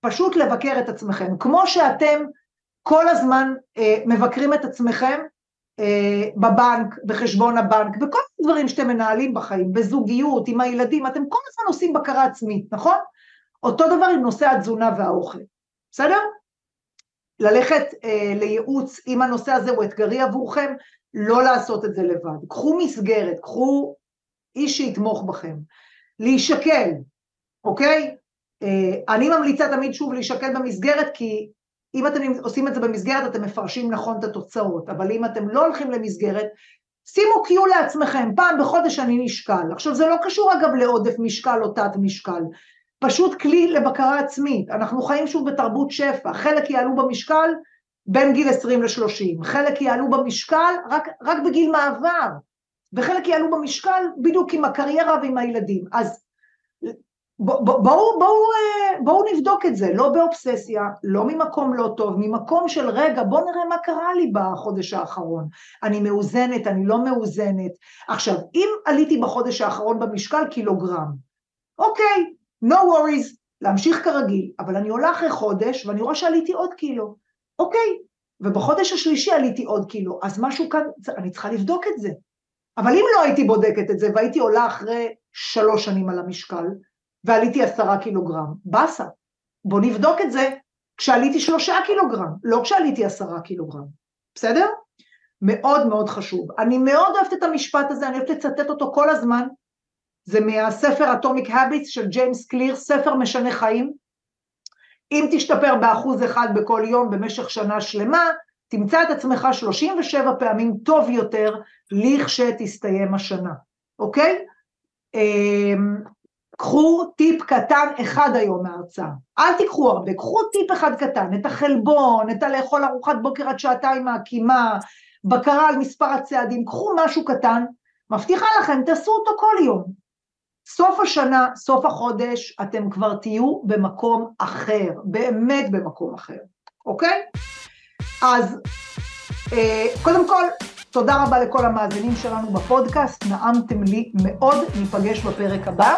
פשוט לבקר את עצמכם. כמו שאתם כל הזמן אה, מבקרים את עצמכם בבנק, בחשבון הבנק, בכל הדברים שאתם מנהלים בחיים, בזוגיות, עם הילדים, אתם כל הזמן עושים בקרה עצמית, נכון? אותו דבר עם נושא התזונה והאוכל, בסדר? ללכת אה, לייעוץ אם הנושא הזה הוא אתגרי עבורכם, לא לעשות את זה לבד. קחו מסגרת, קחו איש שיתמוך בכם. להישקל, אוקיי? אה, אני ממליצה תמיד שוב להישקל במסגרת, כי אם אתם עושים את זה במסגרת אתם מפרשים נכון את התוצאות, אבל אם אתם לא הולכים למסגרת, שימו קיו לעצמכם, פעם בחודש אני נשקל. עכשיו זה לא קשור אגב לעודף משקל או תת משקל, פשוט כלי לבקרה עצמית. אנחנו חיים שוב בתרבות שפע, חלק יעלו במשקל בין גיל 20 ל-30, חלק יעלו במשקל רק, רק בגיל מעבר, וחלק יעלו במשקל בדיוק עם הקריירה ועם הילדים. אז בואו בוא, בוא, בוא, אה, בוא נבדוק את זה, לא באובססיה, לא ממקום לא טוב, ממקום של רגע, בואו נראה מה קרה לי בחודש האחרון. אני מאוזנת, אני לא מאוזנת. עכשיו, אם עליתי בחודש האחרון במשקל קילוגרם, אוקיי, no worries, להמשיך כרגיל, אבל אני עולה אחרי חודש ואני רואה שעליתי עוד קילו, אוקיי, ובחודש השלישי עליתי עוד קילו, אז משהו כאן, אני צריכה לבדוק את זה. אבל אם לא הייתי בודקת את זה והייתי עולה אחרי שלוש שנים על המשקל, ועליתי עשרה קילוגרם. באסה. בוא נבדוק את זה כשעליתי שלושה קילוגרם, לא כשעליתי עשרה קילוגרם. בסדר? מאוד מאוד חשוב. אני מאוד אוהבת את המשפט הזה, אני אוהבת לצטט אותו כל הזמן. זה מהספר Atomic Habits של ג'יימס קליר, ספר משנה חיים. אם תשתפר באחוז אחד בכל יום במשך שנה שלמה, תמצא את עצמך 37 פעמים טוב יותר לכשתסתיים השנה, אוקיי? קחו טיפ קטן אחד היום מההרצאה, אל תיקחו הרבה, קחו טיפ אחד קטן, את החלבון, את הלאכול ארוחת בוקר עד שעתיים מהקימה, בקרה על מספר הצעדים, קחו משהו קטן, מבטיחה לכם, תעשו אותו כל יום. סוף השנה, סוף החודש, אתם כבר תהיו במקום אחר, באמת במקום אחר, אוקיי? אז אה, קודם כל, תודה רבה לכל המאזינים שלנו בפודקאסט, נעמתם לי מאוד, ניפגש בפרק הבא.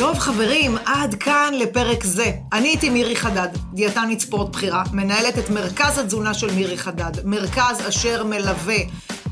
טוב חברים, עד כאן לפרק זה. אני הייתי מירי חדד, דיאטנית ספורט בכירה, מנהלת את מרכז התזונה של מירי חדד, מרכז אשר מלווה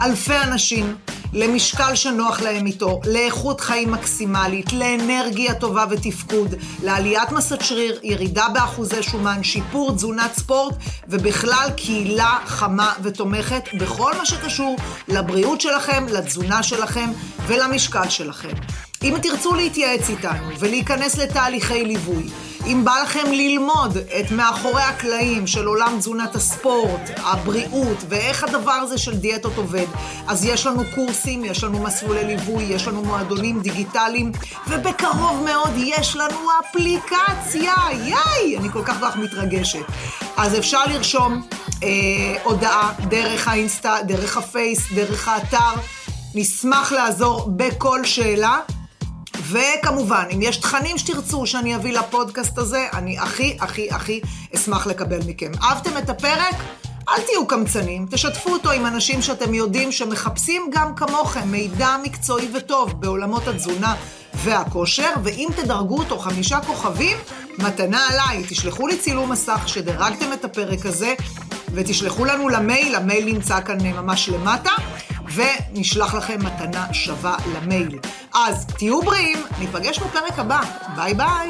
אלפי אנשים למשקל שנוח להם איתו, לאיכות חיים מקסימלית, לאנרגיה טובה ותפקוד, לעליית מסת שריר, ירידה באחוזי שומן, שיפור תזונת ספורט, ובכלל קהילה חמה ותומכת בכל מה שקשור לבריאות שלכם, לתזונה שלכם ולמשקל שלכם. אם תרצו להתייעץ איתנו ולהיכנס לתהליכי ליווי, אם בא לכם ללמוד את מאחורי הקלעים של עולם תזונת הספורט, הבריאות ואיך הדבר הזה של דיאטות עובד, אז יש לנו קורסים, יש לנו מסלולי ליווי, יש לנו מועדונים דיגיטליים, ובקרוב מאוד יש לנו אפליקציה, ייי! אני כל כך כך מתרגשת. אז אפשר לרשום אה, הודעה דרך האינסטה, דרך הפייס, דרך האתר. נשמח לעזור בכל שאלה. וכמובן, אם יש תכנים שתרצו שאני אביא לפודקאסט הזה, אני הכי, הכי, הכי אשמח לקבל מכם. אהבתם את הפרק? אל תהיו קמצנים, תשתפו אותו עם אנשים שאתם יודעים שמחפשים גם כמוכם מידע מקצועי וטוב בעולמות התזונה והכושר, ואם תדרגו אותו חמישה כוכבים, מתנה עליי, תשלחו לי צילום מסך שדרגתם את הפרק הזה, ותשלחו לנו למייל, המייל נמצא כאן ממש למטה. ונשלח לכם מתנה שווה למייל. אז תהיו בריאים, ניפגש בפרק הבא. ביי ביי.